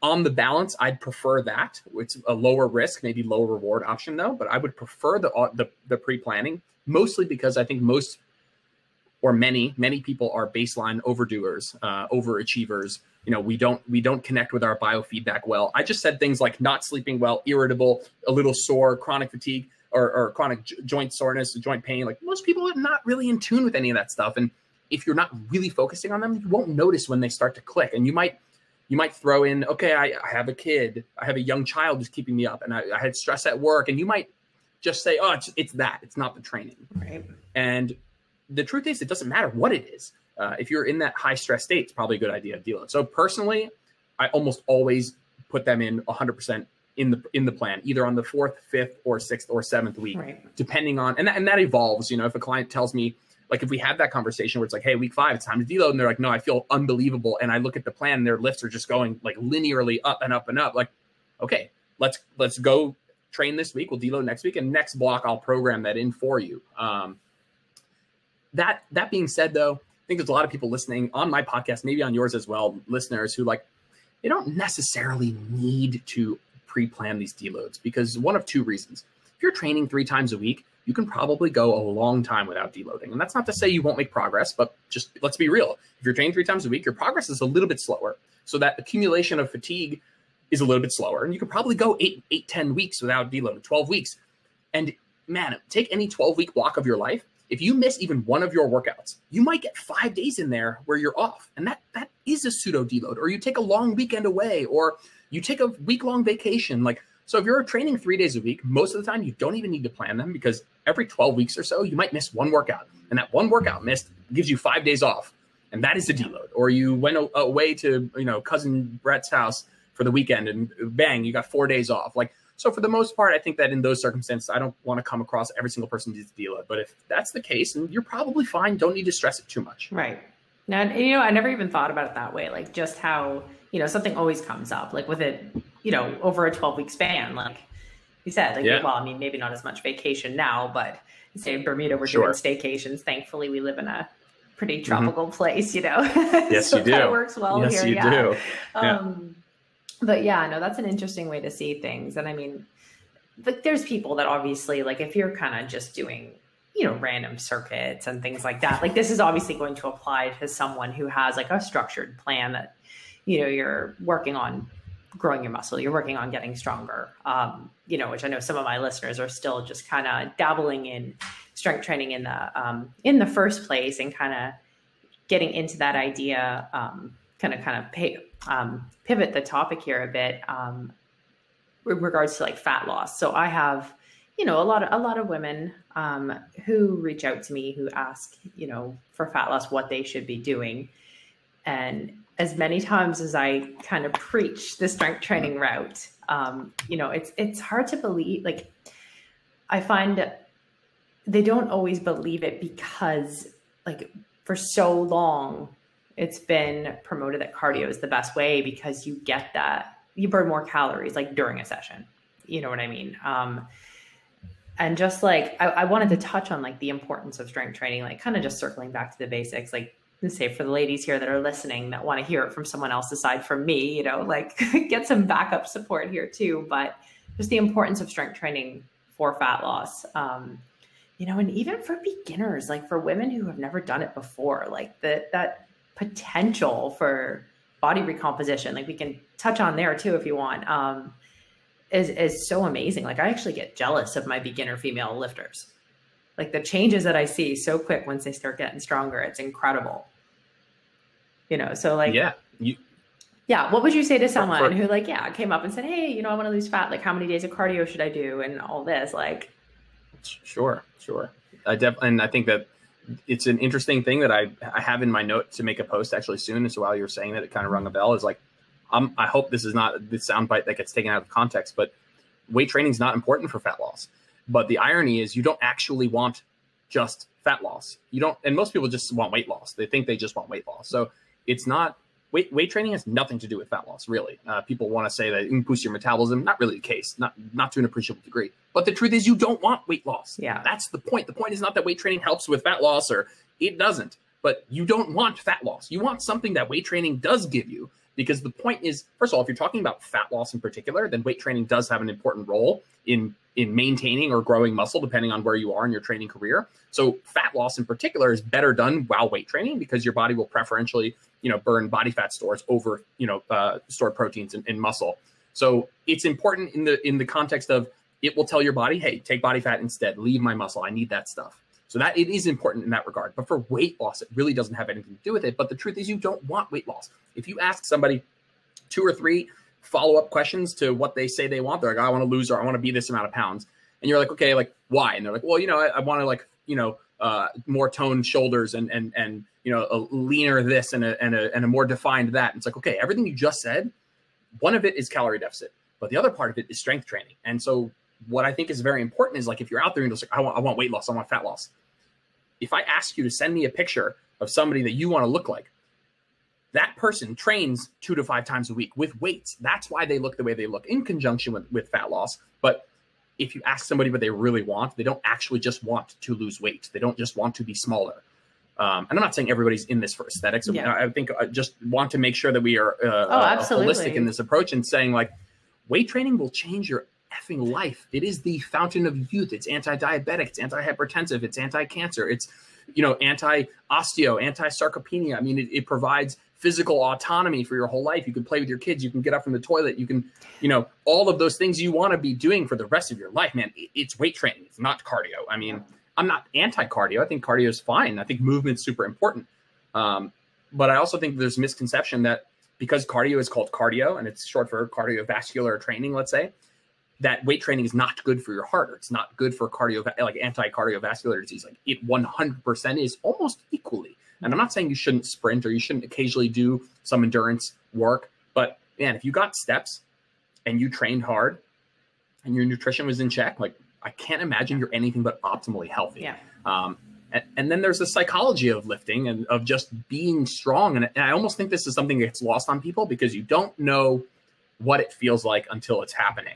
on the balance, I'd prefer that. It's a lower risk, maybe lower reward option though, but I would prefer the uh, the, the pre-planning mostly because I think most or many many people are baseline overdoers uh, overachievers. You know we don't we don't connect with our biofeedback well. I just said things like not sleeping well irritable a little sore chronic fatigue or, or chronic j- joint soreness joint pain. Like most people are not really in tune with any of that stuff. And if you're not really focusing on them you won't notice when they start to click. And you might you might throw in okay i, I have a kid. I have a young child who's keeping me up and I, I had stress at work. And you might just say oh it's, it's that. It's not the training. Right. and the truth is, it doesn't matter what it is. Uh, if you're in that high stress state, it's probably a good idea to deal with. So personally, I almost always put them in 100% in the in the plan, either on the fourth, fifth, or sixth or seventh week, Right. depending on and that, and that evolves. You know, if a client tells me like if we have that conversation where it's like, hey, week five, it's time to deload, and they're like, no, I feel unbelievable, and I look at the plan, and their lifts are just going like linearly up and up and up. Like, okay, let's let's go train this week. We'll deload next week, and next block I'll program that in for you. Um, that that being said, though, I think there's a lot of people listening on my podcast, maybe on yours as well, listeners who like they don't necessarily need to pre-plan these deloads because one of two reasons. If you're training three times a week, you can probably go a long time without deloading. And that's not to say you won't make progress, but just let's be real. If you're training three times a week, your progress is a little bit slower. So that accumulation of fatigue is a little bit slower. And you could probably go eight, eight, 10 weeks without deloading, 12 weeks. And man, take any 12 week block of your life. If you miss even one of your workouts, you might get five days in there where you're off. And that that is a pseudo deload. Or you take a long weekend away, or you take a week long vacation. Like so if you're training three days a week, most of the time you don't even need to plan them because every 12 weeks or so, you might miss one workout. And that one workout missed gives you five days off. And that is a deload. Or you went away to, you know, cousin Brett's house for the weekend and bang, you got four days off. Like, so for the most part, I think that in those circumstances, I don't want to come across every single person needs to deload. But if that's the case, and you're probably fine, don't need to stress it too much. Right. Now, and, you know, I never even thought about it that way. Like just how, you know, something always comes up, like with it, you know, over a 12 week span, like you said, like, Yeah. well, I mean, maybe not as much vacation now, but say in Bermuda, we're Sure. doing staycations. Thankfully, we live in a pretty tropical place, you know? Yes, so you That do. works well yes, here. you yeah. do. Yeah. Um, but yeah, no, that's an interesting way to see things. And I mean, but there's people that obviously, like, if you're kind of just doing, you know, random circuits and things like that, like, this is obviously going to apply to someone who has like a structured plan that, you know, you're working on growing your muscle, you're working on getting stronger. Um, you know, which I know some of my listeners are still just kind of dabbling in strength training in the um, in the first place and kind of getting into that idea. Um, kind of kind of pay, um, pivot the topic here a bit um, with regards to like fat loss. So I have, you know, a lot of a lot of women um, who reach out to me who ask, you know, for fat loss what they should be doing, and as many times as I kind of preach the strength training route, um, you know, it's it's hard to believe. Like, I find they don't always believe it because, like, for so long it's been promoted that cardio is the best way because you get that you burn more calories like during a session. You know what i mean? Um and just like I, I wanted to touch on like the importance of strength training like kind of just circling back to the basics like say for the ladies here that are listening that want to hear it from someone else aside from me you know like get some backup support here too but just the importance of strength training for fat loss um you know and even for beginners like for women who have never done it before like that that potential for body recomposition. Like we can touch on there too if you want um is is so amazing. Like i actually get jealous of my beginner female lifters. Like the changes that i see so quick once they start getting stronger it's incredible. You know so like yeah. You, yeah what would you say to someone for- who like yeah came up and said hey you know i want to lose fat. Like how many days of cardio should i do? and all this like Sure, sure. I def- and I think that it's an interesting thing that I I have in my note to make a post actually soon. And so while you were saying that, it kind of rung a bell. Is like, I'm I hope this is not this soundbite that gets taken out of context, but weight training is not important for fat loss. But the irony is, you don't actually want just fat loss. You don't, and most people just want weight loss. They think they just want weight loss. So it's not weight weight training has nothing to do with fat loss, really. Uh, people want to say that it can boost your metabolism. Not really the case. Not not to an appreciable degree. But the truth is, you don't want weight loss. Yeah, that's the point. The point is not that weight training helps with fat loss, or it doesn't. But you don't want fat loss. You want something that weight training does give you. Because the point is, first of all, if you're talking about fat loss in particular, then weight training does have an important role in in maintaining or growing muscle, depending on where you are in your training career. So fat loss in particular is better done while weight training because your body will preferentially, you know, burn body fat stores over, you know, uh, stored proteins in, in muscle. So it's important in the in the context of it will tell your body, hey, take body fat instead, leave my muscle. I need that stuff. So that it is important in that regard. But for weight loss, it really doesn't have anything to do with it. But the truth is, you don't want weight loss. If you ask somebody two or three follow up questions to what they say they want, they're like, I want to lose or I want to be this amount of pounds. And you're like, okay, like why? And they're like, well, you know, I, I want to like, you know, uh, more toned shoulders and and and you know, a leaner this and a and a and a more defined that. And it's like, okay, everything you just said, one of it is calorie deficit, but the other part of it is strength training. And so what I think is very important is like if you're out there and you're like, I want I want weight loss, I want fat loss. If I ask you to send me a picture of somebody that you want to look like, that person trains two to five times a week with weights. That's why they look the way they look in conjunction with, with fat loss. But if you ask somebody what they really want, they don't actually just want to lose weight. They don't just want to be smaller. Um, and I'm not saying everybody's in this for aesthetics. Yeah. I think I just want to make sure that we are uh, oh, uh, holistic in this approach and saying like weight training will change your effing life. It is the fountain of youth. It's anti-diabetic. It's anti-hypertensive. It's anti-cancer. It's you know anti-osteo, anti-sarcopenia. I mean, it, it provides physical autonomy for your whole life. You can play with your kids. You can get up from the toilet. You can, you know, all of those things you want to be doing for the rest of your life, man. It's weight training. It's not cardio. I mean, I'm not anti cardio. I think cardio is fine. I think movement's super important. Um, but I also think there's misconception that because cardio is called cardio and it's short for cardiovascular training, let's say, that weight training is not good for your heart or it's not good for cardio like anti-cardiovascular disease. Like it 100% is almost equally. And I'm not saying you shouldn't sprint or you shouldn't occasionally do some endurance work, but man, if you got steps and you trained hard and your nutrition was in check, like I can't imagine you're anything but optimally healthy. Yeah. Um, and, and, then there's the psychology of lifting and of just being strong. And, and I almost think this is something that gets lost on people because you don't know what it feels like until it's happening.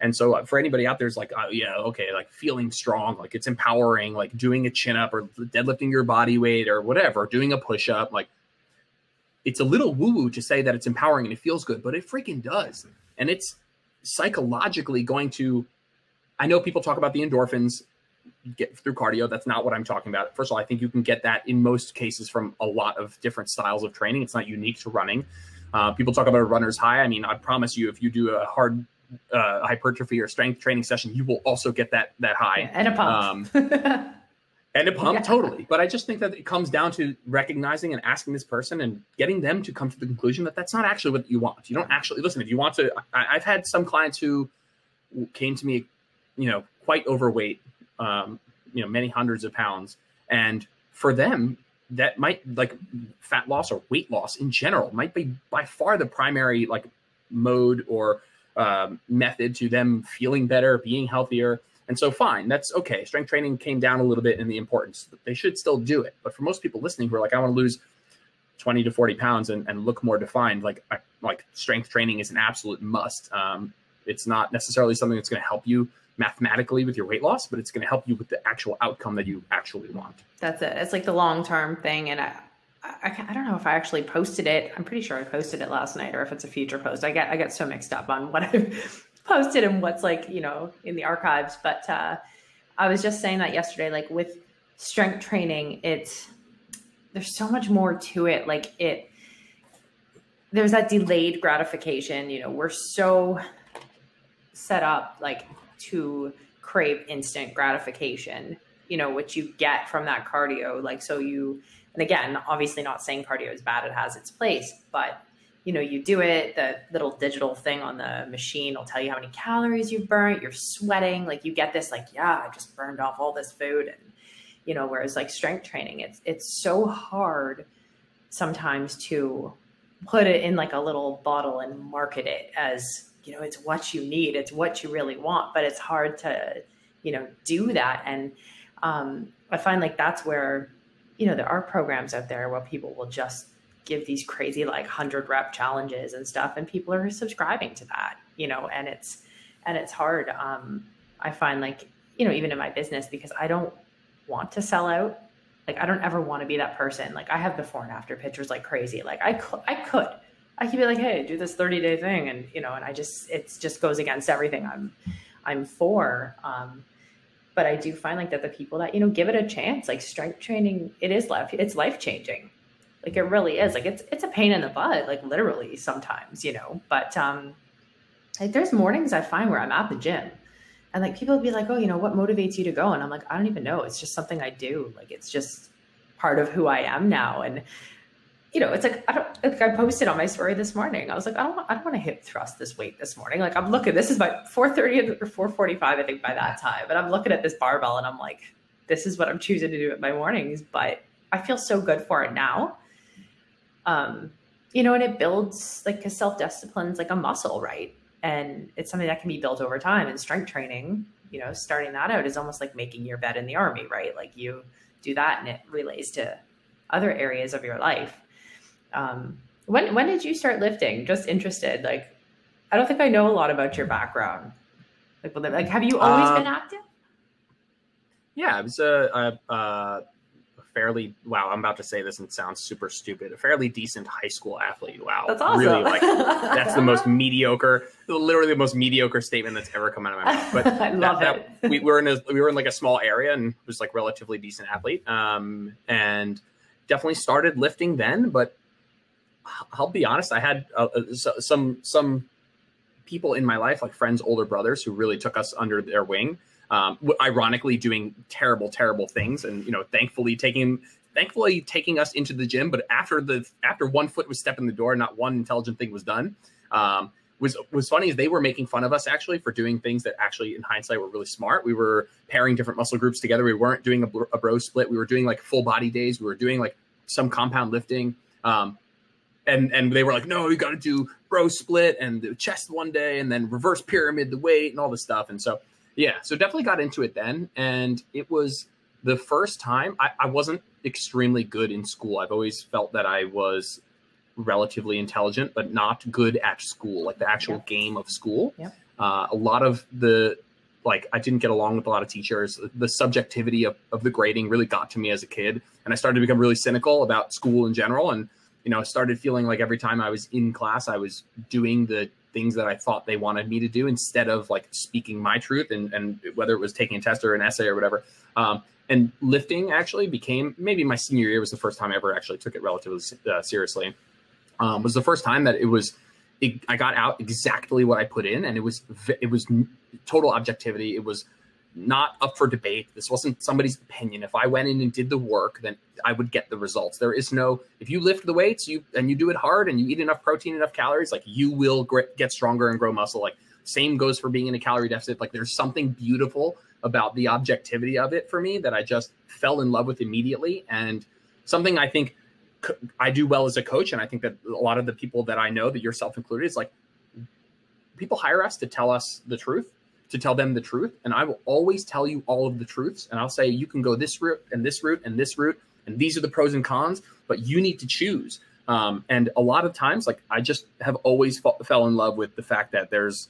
And so uh, for anybody out there, it's like, oh, yeah, okay, like feeling strong, like it's empowering, like doing a chin up or deadlifting your body weight or whatever, doing a push up. Like it's a little woo woo to say that it's empowering and it feels good, but it freaking does. And it's psychologically going to, I know people talk about the endorphins get through cardio. That's not what I'm talking about. First of all, I think you can get that in most cases from a lot of different styles of training. It's not unique to running. Uh, people talk about a runner's high. I mean, I promise you, if you do a hard uh, hypertrophy or strength training session, you will also get that that high yeah, and a pump. Um, and a pump, yeah. totally. But I just think that it comes down to recognizing and asking this person and getting them to come to the conclusion that that's not actually what you want. You don't actually listen. If you want to, I, have had some clients who came to me, you know, quite overweight, um, you know, many hundreds of pounds, and for them, that might like fat loss or weight loss in general might be by far the primary like mode or um, method to them feeling better, being healthier. And so, fine, that's okay. Strength training came down a little bit in the importance. They should still do it. But for most people listening who are like, I want to lose 20 to 40 pounds and, and look more defined, like, I, like strength training is an absolute must. Um, it's not necessarily something that's going to help you mathematically with your weight loss, but it's going to help you with the actual outcome that you actually want. That's it. It's like the long term thing. And I, I, I, don't know if I actually posted it. I'm pretty sure I posted it last night, or if it's a future post. I get I get so mixed up on what I've posted and what's like you know in the archives. But uh, I was just saying that yesterday. Like with strength training, it's there's so much more to it. Like it, there's that delayed gratification. You know, we're so set up like to crave instant gratification. You know, which you get from that cardio. Like so you and again, obviously not saying cardio is bad, it has its place, but you know, you do it, the little digital thing on the machine will tell you how many calories you've burnt, you're sweating, like you get this like, yeah, I just burned off all this food. And you know, whereas like strength training, it's it's so hard sometimes to put it in like a little bottle and market it as, you know, it's what you need, it's what you really want, but it's hard to, you know, do that. And um, I find like that's where, you know, there are programs out there where people will just give these crazy like 100 rep challenges and stuff and people are subscribing to that you know and it's and it's hard. Um i find like you know even in my business because i don't want to sell out. Like i don't ever want to be that person. Like i have before and after pictures like crazy. Like i could i could. I could be like hey do this 30 day thing and you know and i just it just goes against everything i'm i'm for. Um but i do find like that the people that you know give it a chance like strength training it is life it's life changing like it really is. Like it's it's a pain in the butt, like literally sometimes, you know. But um like there's mornings I find where I'm at the gym and like people be like, Oh, you know, what motivates you to go? And I'm like, I don't even know. It's just something I do. Like it's just part of who I am now. And you know, it's like I don't like I posted on my story this morning. I was like, I don't I don't want to hip thrust this weight this morning. Like I'm looking, this is my 430 or 445, I think by that time. And I'm looking at this barbell and I'm like, this is what I'm choosing to do at my mornings. But I feel so good for it now um, you know, and it builds like a self discipline's like a muscle, right? And it's something that can be built over time. And strength training, you know, starting that out is almost like making your bed in the army, right? Like you do that and it relates to other areas of your life. Um, when when did you start lifting? Just interested. Like, I don't think I know a lot about your background. Like, like have you always been active? Yeah, I was a, a, a fairly wow i'm about to say this and sounds super stupid a fairly decent high school athlete wow that's awesome really like that's the most mediocre literally the most mediocre statement that's ever come out of my mouth but i love that, it that, we were in a we were in like a small area and was like relatively decent athlete um and definitely started lifting then but i'll be honest i had uh, uh some some people in my life like friends older brothers who really took us under their wing um, ironically doing terrible, terrible things, and you know, thankfully taking thankfully taking us into the gym. But after the after one foot was stepping the door, not one intelligent thing was done. Um, was was funny is they were making fun of us actually for doing things that actually in hindsight were really smart. We were pairing different muscle groups together. We weren't doing a, a bro split. We were doing like full body days. We were doing like some compound lifting. Um, and and they were like, no, you got to do bro split and the chest one day, and then reverse pyramid the weight and all this stuff. And so yeah, so definitely got into it then, and it was the first time I, I wasn't extremely good in school. I've always felt that I was relatively intelligent, but not good at school, like the actual game of school. Uh, a lot of the like I didn't get along with a lot of teachers. The subjectivity of, of the grading really got to me as a kid, and I started to become really cynical about school in general. And you know, started feeling like every time I was in class, I was doing the things that I thought they wanted me to do instead of like speaking my truth and, and whether it was taking a test or an essay or whatever. Um, and lifting actually became maybe my senior year was the first time I ever actually took it relatively uh, seriously. Um, was the first time that it was it, I got out exactly what I put in, and it was it was total objectivity. It was not up for debate. This wasn't somebody's opinion. If I went in and did the work, then I would get the results. There is no if you lift the weights, you and you do it hard and you eat enough protein, enough calories, like you will get stronger and grow muscle. Like same goes for being in a calorie deficit. Like there's something beautiful about the objectivity of it for me that I just fell in love with immediately and something I think I do well as a coach and I think that a lot of the people that I know that yourself included is like people hire us to tell us the truth to tell them the truth. And I will always tell you all of the truths. And I'll say, you can go this route and this route and this route. And these are the pros and cons, but you need to choose. Um, and a lot of times, like I just have always f- fell in love with the fact that there's,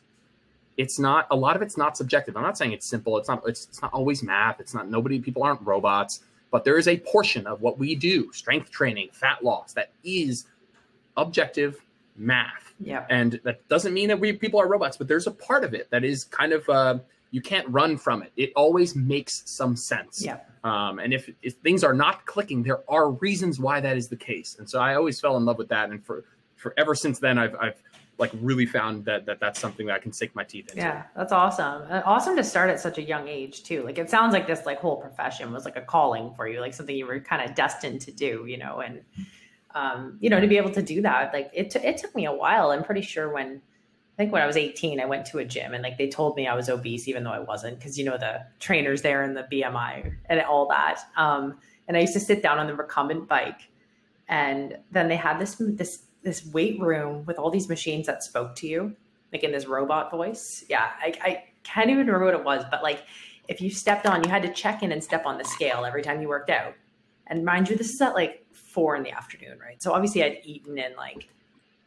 it's not a lot of it's not subjective. I'm not saying it's simple. It's not. It's, it's not always math. It's not. Nobody. People aren't robots. But there is a portion of what we do, strength training, fat loss, that is objective math yeah. And that doesn't mean that we people are robots, but there's a part of it that is kind of uh, you can't run from it. It always makes some sense. Yeah. Um, and if, if things are not clicking, there are reasons why that is the case. And so I always fell in love with that. And for, for ever since then, I've, I've like really found that, that that's something that I can sink my teeth into. Yeah, that's awesome. Uh, awesome to start at such a young age too. Like it sounds like this like whole profession was like a calling for you, like something you were kind of destined to do, you know, and um, you know, to be able to do that, like it, t- it took me a while. I'm pretty sure when, I think when I was 18, I went to a gym and like they told me I was obese, even though I wasn't, because you know, the trainers there and the BMI and all that. Um, and I used to sit down on the recumbent bike and then they had this, this, this weight room with all these machines that spoke to you, like in this robot voice. Yeah. I, I can't even remember what it was, but like, if you stepped on, you had to check in and step on the scale every time you worked out. And mind you, this is at like four in the afternoon, right? So obviously I'd eaten and like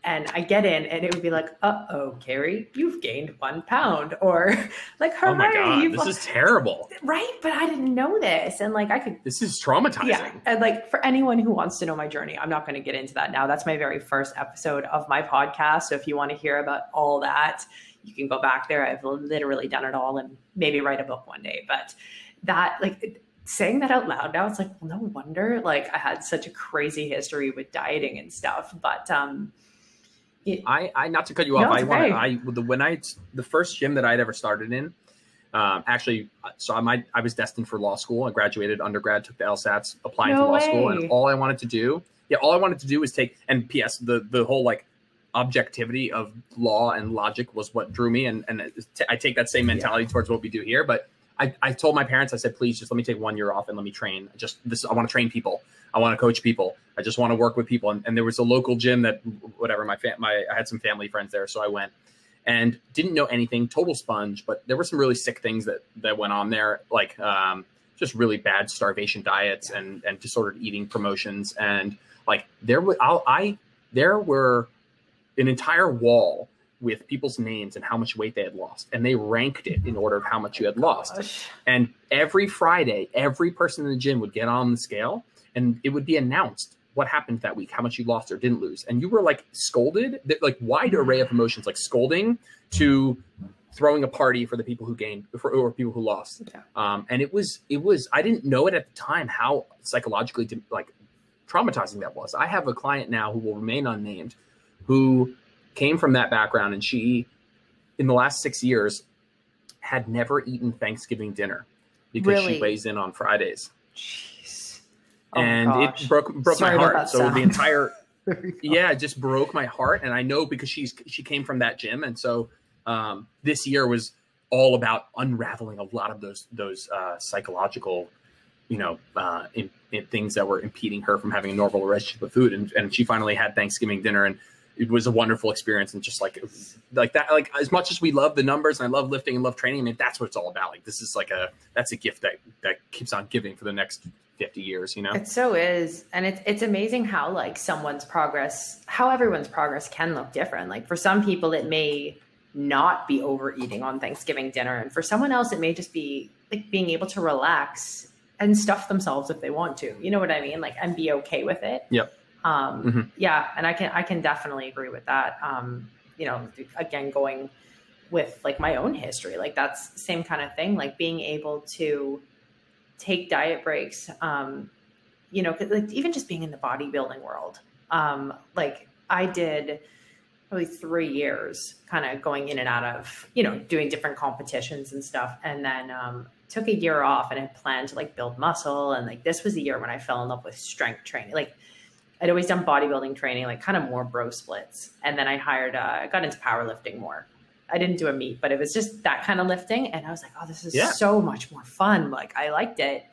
and I get in and it would be like, uh oh, Carrie, you've gained one pound. Or like, oh my God, this is terrible. Right. But I didn't know this. And like, I could. This is traumatizing. Yeah. And like, for anyone who wants to know my journey, I'm not going to get into that now. That's my very first episode of my podcast. So if you want to hear about all that, you can go back there. I've literally done it all and maybe write a book one day. But that, like, saying that out loud now, it's like, well, no wonder like I had such a crazy history with dieting and stuff. But, um, I, I not to cut you off. No, I want I the when I the first gym that I'd ever started in, um, actually, so I might I was destined for law school. I graduated undergrad, took the LSATs, applying no to law way. school, and all I wanted to do, yeah, all I wanted to do was take. And P.S. the the whole like objectivity of law and logic was what drew me, and and I take that same mentality yeah. towards what we do here. But I, I told my parents, I said, please just let me take one year off and let me train. Just this, I want to train people. I want to coach people. I just want to work with people. And, and there was a local gym that, whatever, my fam- my I had some family friends there, so I went and didn't know anything, total sponge. But there were some really sick things that that went on there, like um, just really bad starvation diets and and disordered eating promotions. And like there was, I there were an entire wall with people's names and how much weight they had lost. And they ranked it in order of how much you had lost. Gosh. and every friday every person in the gym would get on the scale and it would be announced what happened that week how much you lost or didn't lose. And you were like scolded like wide array of emotions like scolding to throwing a party for the people who gained for, or people who lost. Yeah. um, and it was it was i didn't know it at the time how psychologically like traumatizing that was. I have a client now who will remain unnamed who came from that background and she in the last six years had never eaten thanksgiving dinner because really? she weighs in on fridays. Jeez. Oh and it broke broke Sorry my heart. so sound. the entire yeah it just broke my heart and i know because she's she came from that gym and so um, this year was all about unraveling a lot of those those uh, psychological you know uh, in, in things that were impeding her from having a normal relationship with food and, and she finally had thanksgiving dinner and it was a wonderful experience and just like like that like as much as we love the numbers and I love lifting and love training I mean that's what it's all about. Like this is like a that's a gift that that keeps on giving for the next 50 years you know? It so is. And it's it's amazing how like someone's progress how everyone's progress can look different. Like for some people it may not be overeating on Thanksgiving dinner. And for someone else it may just be like being able to relax and stuff themselves if they want to. You know what I mean? Like and be okay with it. Yep um, mm-hmm. Yeah, and I can I can definitely agree with that. Um, you know, again, going with like my own history, like that's the same kind of thing. Like being able to take diet breaks. Um, you know, like even just being in the bodybuilding world. Um, like I did probably three years kind of going in and out of you know doing different competitions and stuff and then um, took a year off and had planned to like build muscle and like this was the year when i fell in love with strength training like I'd always done bodybuilding training, like kind of more bro splits. And then I hired, uh, I got into powerlifting more. I didn't do a meet, but it was just that kind of lifting. And I was like, oh, this is yeah. so much more fun. Like I liked it.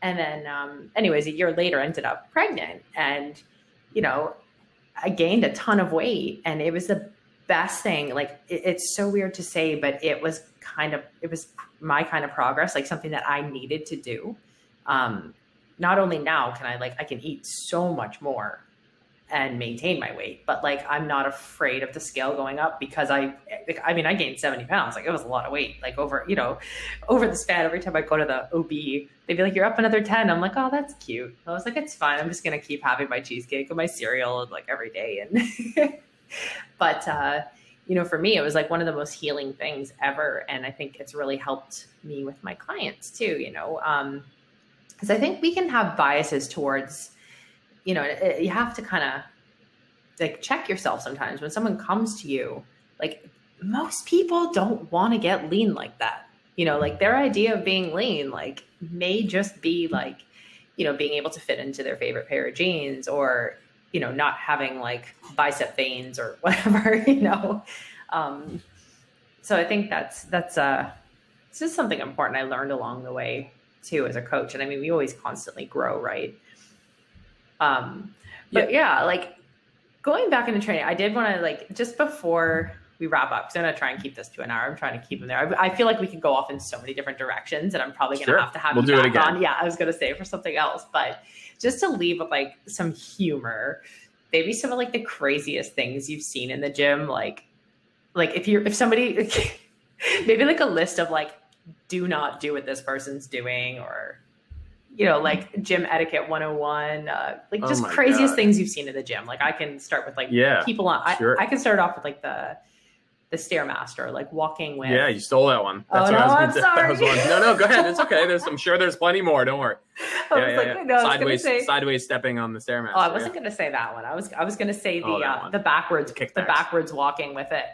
And then, um, anyways, a year later, ended up pregnant. And, you know, I gained a ton of weight and it was the best thing. Like it, it's so weird to say, but it was kind of, it was my kind of progress, like something that I needed to do. Um, not only now can I like I can eat so much more and maintain my weight, but like I'm not afraid of the scale going up because I I mean I gained 70 pounds. Like it was a lot of weight. Like over, you know, over the span, every time I go to the OB, they'd be like, You're up another 10. I'm like, Oh, that's cute. I was like, It's fine. I'm just gonna keep having my cheesecake and my cereal and like every day. And but uh you know, for me, it was like one of the most healing things ever. And I think it's really helped me with my clients too, you know. Um, because I think we can have biases towards, you know, it, you have to kind of like check yourself sometimes when someone comes to you. Like most people don't want to get lean like that. You know, like their idea of being lean, like may just be like, you know, being able to fit into their favorite pair of jeans or, you know, not having like bicep veins or whatever, you know. Um, so I think that's that's uh it's just something important I learned along the way too as a coach. And I mean, we always constantly grow, right? Um, but yeah, like going back into training, I did want to like just before we wrap up because I'm gonna try and keep this to an hour. I'm trying to keep them there. I, I feel like we could go off in so many different directions, and I'm probably gonna Sure. have to have We'll you do it again. on. Yeah, I was gonna say for something else, but just to leave with like some humor, maybe some of like the craziest things you've seen in the gym, like like if you're if somebody maybe like a list of like do not do what this person's doing or you know like gym etiquette 101 uh, like Oh just my craziest God. things you've seen in the gym like i can start with like Yeah, people on I, sure. I can start off with like the the stairmaster like walking with Yeah, you stole that one. Oh, what no, I was I'm gonna say. That was sorry. No, no, go ahead. It's okay. There's, I'm sure there's plenty more. Don't worry. I Yeah, was yeah, like, yeah. no, sideways, say sideways stepping on the stairmaster. Oh, I wasn't gonna say that one. I was I was gonna say the Oh, uh, the backwards Kickbacks. the backwards walking with it.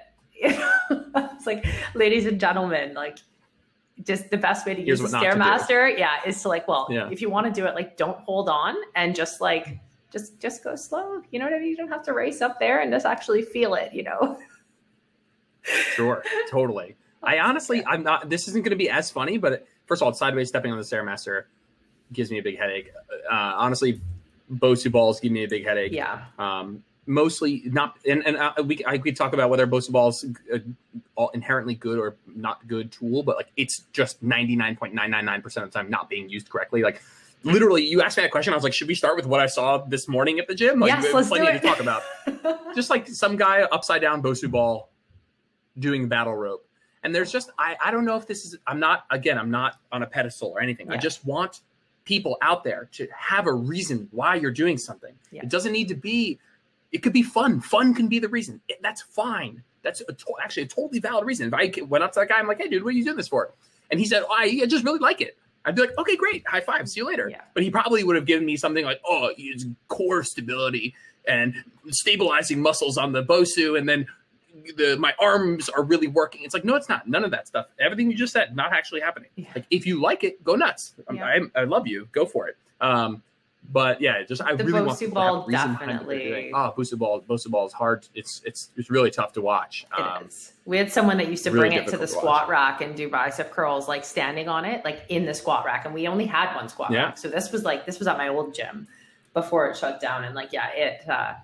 it's like, ladies and gentlemen, like just the best way to Here's use the what not to do. stairmaster, yeah, is to like, well, Yeah. if you want to do it, like, don't hold on and just like just just go slow. You know what I mean? You don't have to race up there and just actually feel it. You know? Sure, totally. I honestly, I'm not. This isn't going to be as funny, but first of all, sideways stepping on the stairmaster gives me a big headache. Uh, honestly, Bosu balls give me a big headache. Yeah. Um, mostly not, and and uh, we I could talk about whether Bosu Ball is all inherently good or not good tool, but like it's just 99.999 percent of the time not being used correctly. Like literally, you asked me that question, I was like, should we start with what I saw this morning at the gym? Like, Yes, let's plenty do to it. talk about just like some guy upside down Bosu ball doing battle rope. And there's just I I don't know if this is I'm not again I'm not on a pedestal or anything. I just want people out there to have a reason why you're doing something. Yeah. It doesn't need to be it could be fun. Fun can be the reason. That's fine. That's a to- actually a totally valid reason. If I went up to that guy, I'm like, "Hey, dude, what are you doing this for?" And he said, oh, I, "I just really like it." I'd be like, "Okay, great, high five, see you later." Yeah. But he probably would have given me something like, "Oh, it's core stability and stabilizing muscles on the Bosu, and then the my arms are really working." It's like, no, it's not. None of that stuff. Everything you just said, not actually happening. Yeah. Like, if you like it, go nuts. Yeah. I'm- I love you. Go for it. Um, but yeah, just I The really want Bosu to have a ball what they're definitely- doing. Oh, Bosu ball, Bosu ball is hard. It's it's it's really tough to watch. It Um, is. We had someone that used to really bring it to the to squat rack and do bicep curls, like standing on it, like in the squat rack. And we only had one squat Yeah. rack. So this was like, this was at my old gym before it shut down. And like, yeah, it, uh,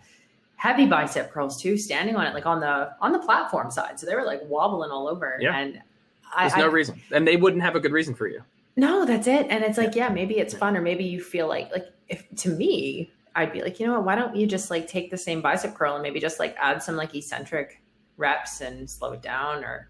heavy bicep curls too, standing on it, like on the, on the platform side. So they were like wobbling all over. Yeah. And I, There's no I- reason, and they wouldn't have a good reason for you. no, that's it. And it's like, yeah, maybe it's fun, or maybe you feel like, like, if to me, I'd be like, you know what, why don't you just like take the same bicep curl and maybe just like add some like eccentric reps and slow it down, or,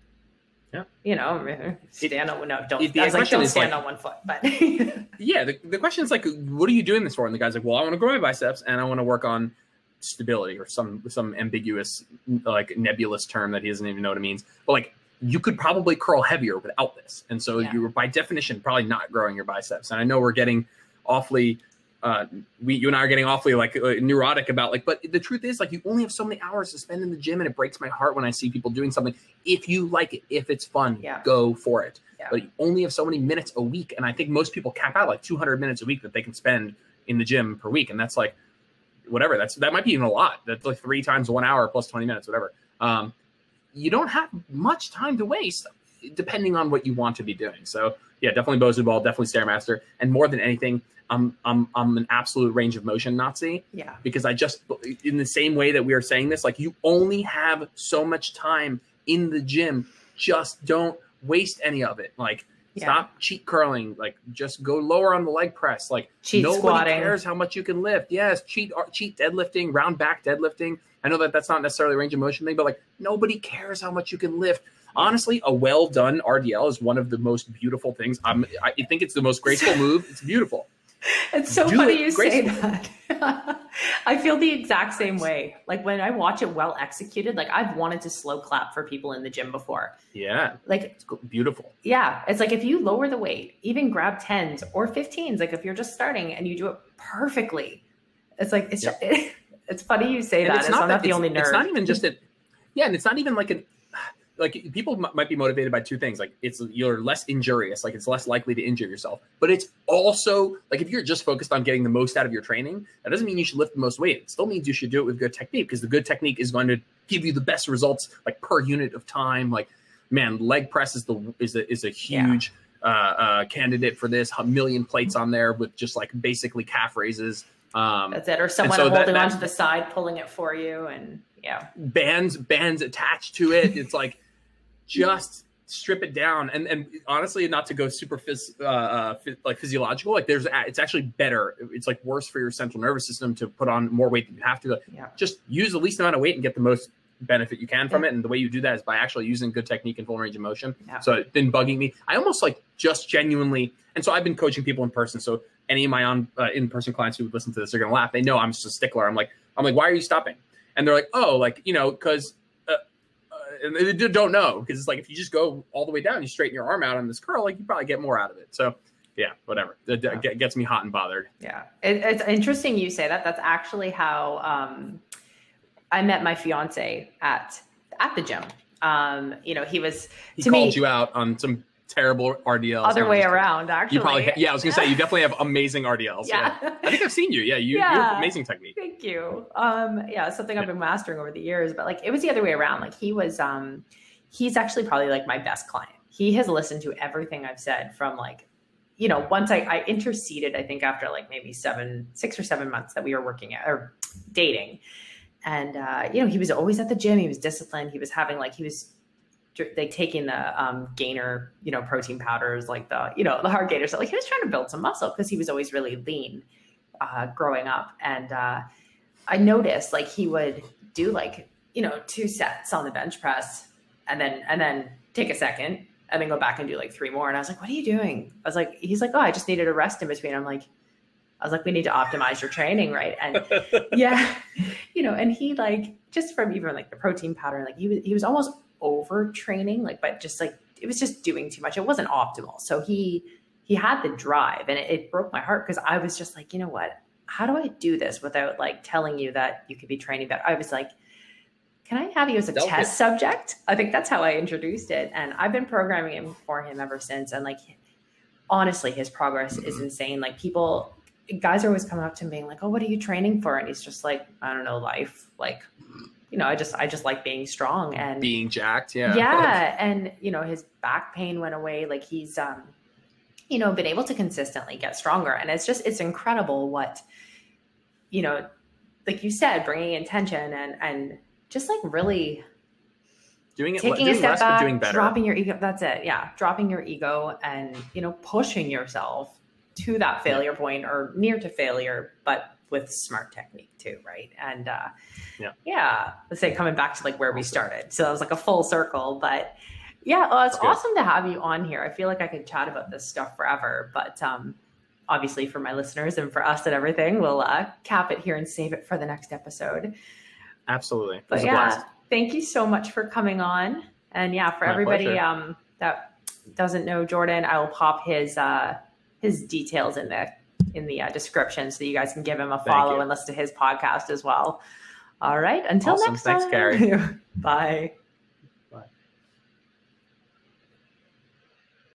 Yeah. you know, stand on, no, don't, it- the I was like, don't stand like- on one foot, but Yeah, the, the question is like, what are you doing this for? And the guy's like, well, I want to grow my biceps and I want to work on stability or some some ambiguous like nebulous term that he doesn't even know what it means. But like, you could probably curl heavier without this, and so Yeah. you're by definition probably not growing your biceps. And I know we're getting awfully. Uh, we, you and I are getting awfully like uh, neurotic about like, but the truth is like you only have so many hours to spend in the gym, and it breaks my heart when I see people doing something. If you like it, if it's fun, Yeah. go for it Yeah. but you only have so many minutes a week. And I think most people cap out like 200 minutes a week that they can spend in the gym per week. And that's like, whatever, that's, that might be even a lot. That's like three times one hour plus 20 minutes, whatever. Um, you don't have much time to waste depending on what you want to be doing. So yeah, definitely Bosu ball, definitely Stairmaster. And more than anything, I'm, I'm, I'm an absolute range of motion Nazi yeah, because I just in the same way that we are saying this, like you only have so much time in the gym. Just don't waste any of it. Like Yeah. stop cheat curling. Like just go lower on the leg press. Like cheat nobody squatting. cares how much you can lift. Yes, cheat uh, cheat deadlifting, round back deadlifting. I know that that's not necessarily a range of motion thing, but like nobody cares how much you can lift. Honestly, a well done RDL is one of the most beautiful things. I'm, I think it's the most graceful move. It's beautiful. It's so Do funny it you say that. I feel the exact same way. Like when I watch it well executed, like I've wanted to slow clap for people in the gym before. Yeah, Like it's beautiful. Yeah, it's like if you lower the weight, even grab 10s or 15s, like if you're just starting and you do it perfectly, it's like it's Yep. it's funny you say And that. It's not, I'm not the it's- only nerd. It's not even just that. Yeah, and it's not even like an like people m- might be motivated by two things. Like it's you're less injurious, like it's less likely to injure yourself. But it's also like if you're just focused on getting the most out of your training, that doesn't mean you should lift the most weight. It still means you should do it with good technique because the good technique is going to give you the best results, like per unit of time. Like man, leg press is the is a is a Yeah. huge. Uh, uh, candidate for this, a million plates on there with just like basically calf raises. Um, That's it. Or someone so holding that- onto the side, pulling it for you, and yeah. bands bands attached to it. It's like just strip it down. And and honestly not to go super phys, uh, uh, like physiological like there's it's actually better. It's like worse for your central nervous system to put on more weight than you have to. Yeah. just use the least amount of weight and get the most benefit you can from it. And the way you do that is by actually using good technique and full range of motion. Yeah. so it's been bugging me. I almost like just genuinely and so i've been coaching people in person. So any of my on uh, in-person clients who would listen to this are going to laugh. They know i'm just a stickler. I'm like i'm like why are you stopping? And they're like oh like you know because and they don't know because it's like if you just go all the way down, you straighten your arm out on this curl, like you probably get more out of it. So yeah, whatever. It yeah. gets me hot and bothered. Yeah, it, it's interesting you say that. That's actually how um, I met my fiance at at the gym. Um, you know, he was he called me, you out on some terrible RDLs. Other way around, actually. You probably, yeah, I was gonna say you definitely have amazing RDLs. Yeah. yeah. I think I've seen you. Yeah, you, yeah. you have amazing technique. Thank you. Um, yeah, something I've been mastering over the years, but like it was the other way around. Like he was, um, he's actually probably like my best client. He has listened to everything I've said from like, you know, once I, I interceded, I think after like maybe seven, six or seven months that we were working at or dating. And, uh, you know, he was always at the gym. He was disciplined. He was having like, he was like taking the um, gainer, you know, protein powders, like the, you know, the hard gainers. So like he was trying to build some muscle because he was always really lean uh, growing up. And uh, I noticed like he would do like, you know, two sets on the bench press and then, and then take a second and then go back and do like three more. And I was like, what are you doing? I was like, he's like, oh, I just needed a rest in between. I'm like, I was like, we need to optimize your training, right? And yeah, you know, and he like just from even like the protein powder, like he was he was almost overtraining, like, but just like it was just doing too much. It wasn't optimal. So he he had the drive, and it, it broke my heart because I was just like, you know what? How do I do this without like telling you that you could be training better? I was like, can I have you as a Don't test subject? I think that's how I introduced it, and I've been programming him for him ever since. And like, honestly, his progress is mm-hmm. insane. Like people guys are always coming up to me being like, "Oh, what are you training for?" And he's just like, "I don't know, life." Like, you know, I just I just like being strong and being jacked. Yeah. Yeah. and you know, his back pain went away. Like he's um, you know, been able to consistently get stronger. And it's just it's incredible what, you know, like you said, bringing intention and and just like really doing it taking doing a step back, doing better. dropping your ego. That's it. Yeah, dropping your ego and you know pushing yourself to that failure point or near to failure, but with smart technique too, right? And uh, yeah, yeah. Let's say coming back to like where we started, so it was like a full circle. But yeah, well, it's awesome to have you on here. I feel like I could chat about this stuff forever, but um, obviously for my listeners and for us and everything, we'll uh, cap it here and save it for the next episode. Absolutely. But yeah, thank you so much for coming on. And yeah, for my everybody um, that doesn't know Jordan, I will pop his uh, his details in the in the uh, description so you guys can give him a follow and listen to his podcast as well. All right. Until awesome. next time. Thanks, Carrie. Bye.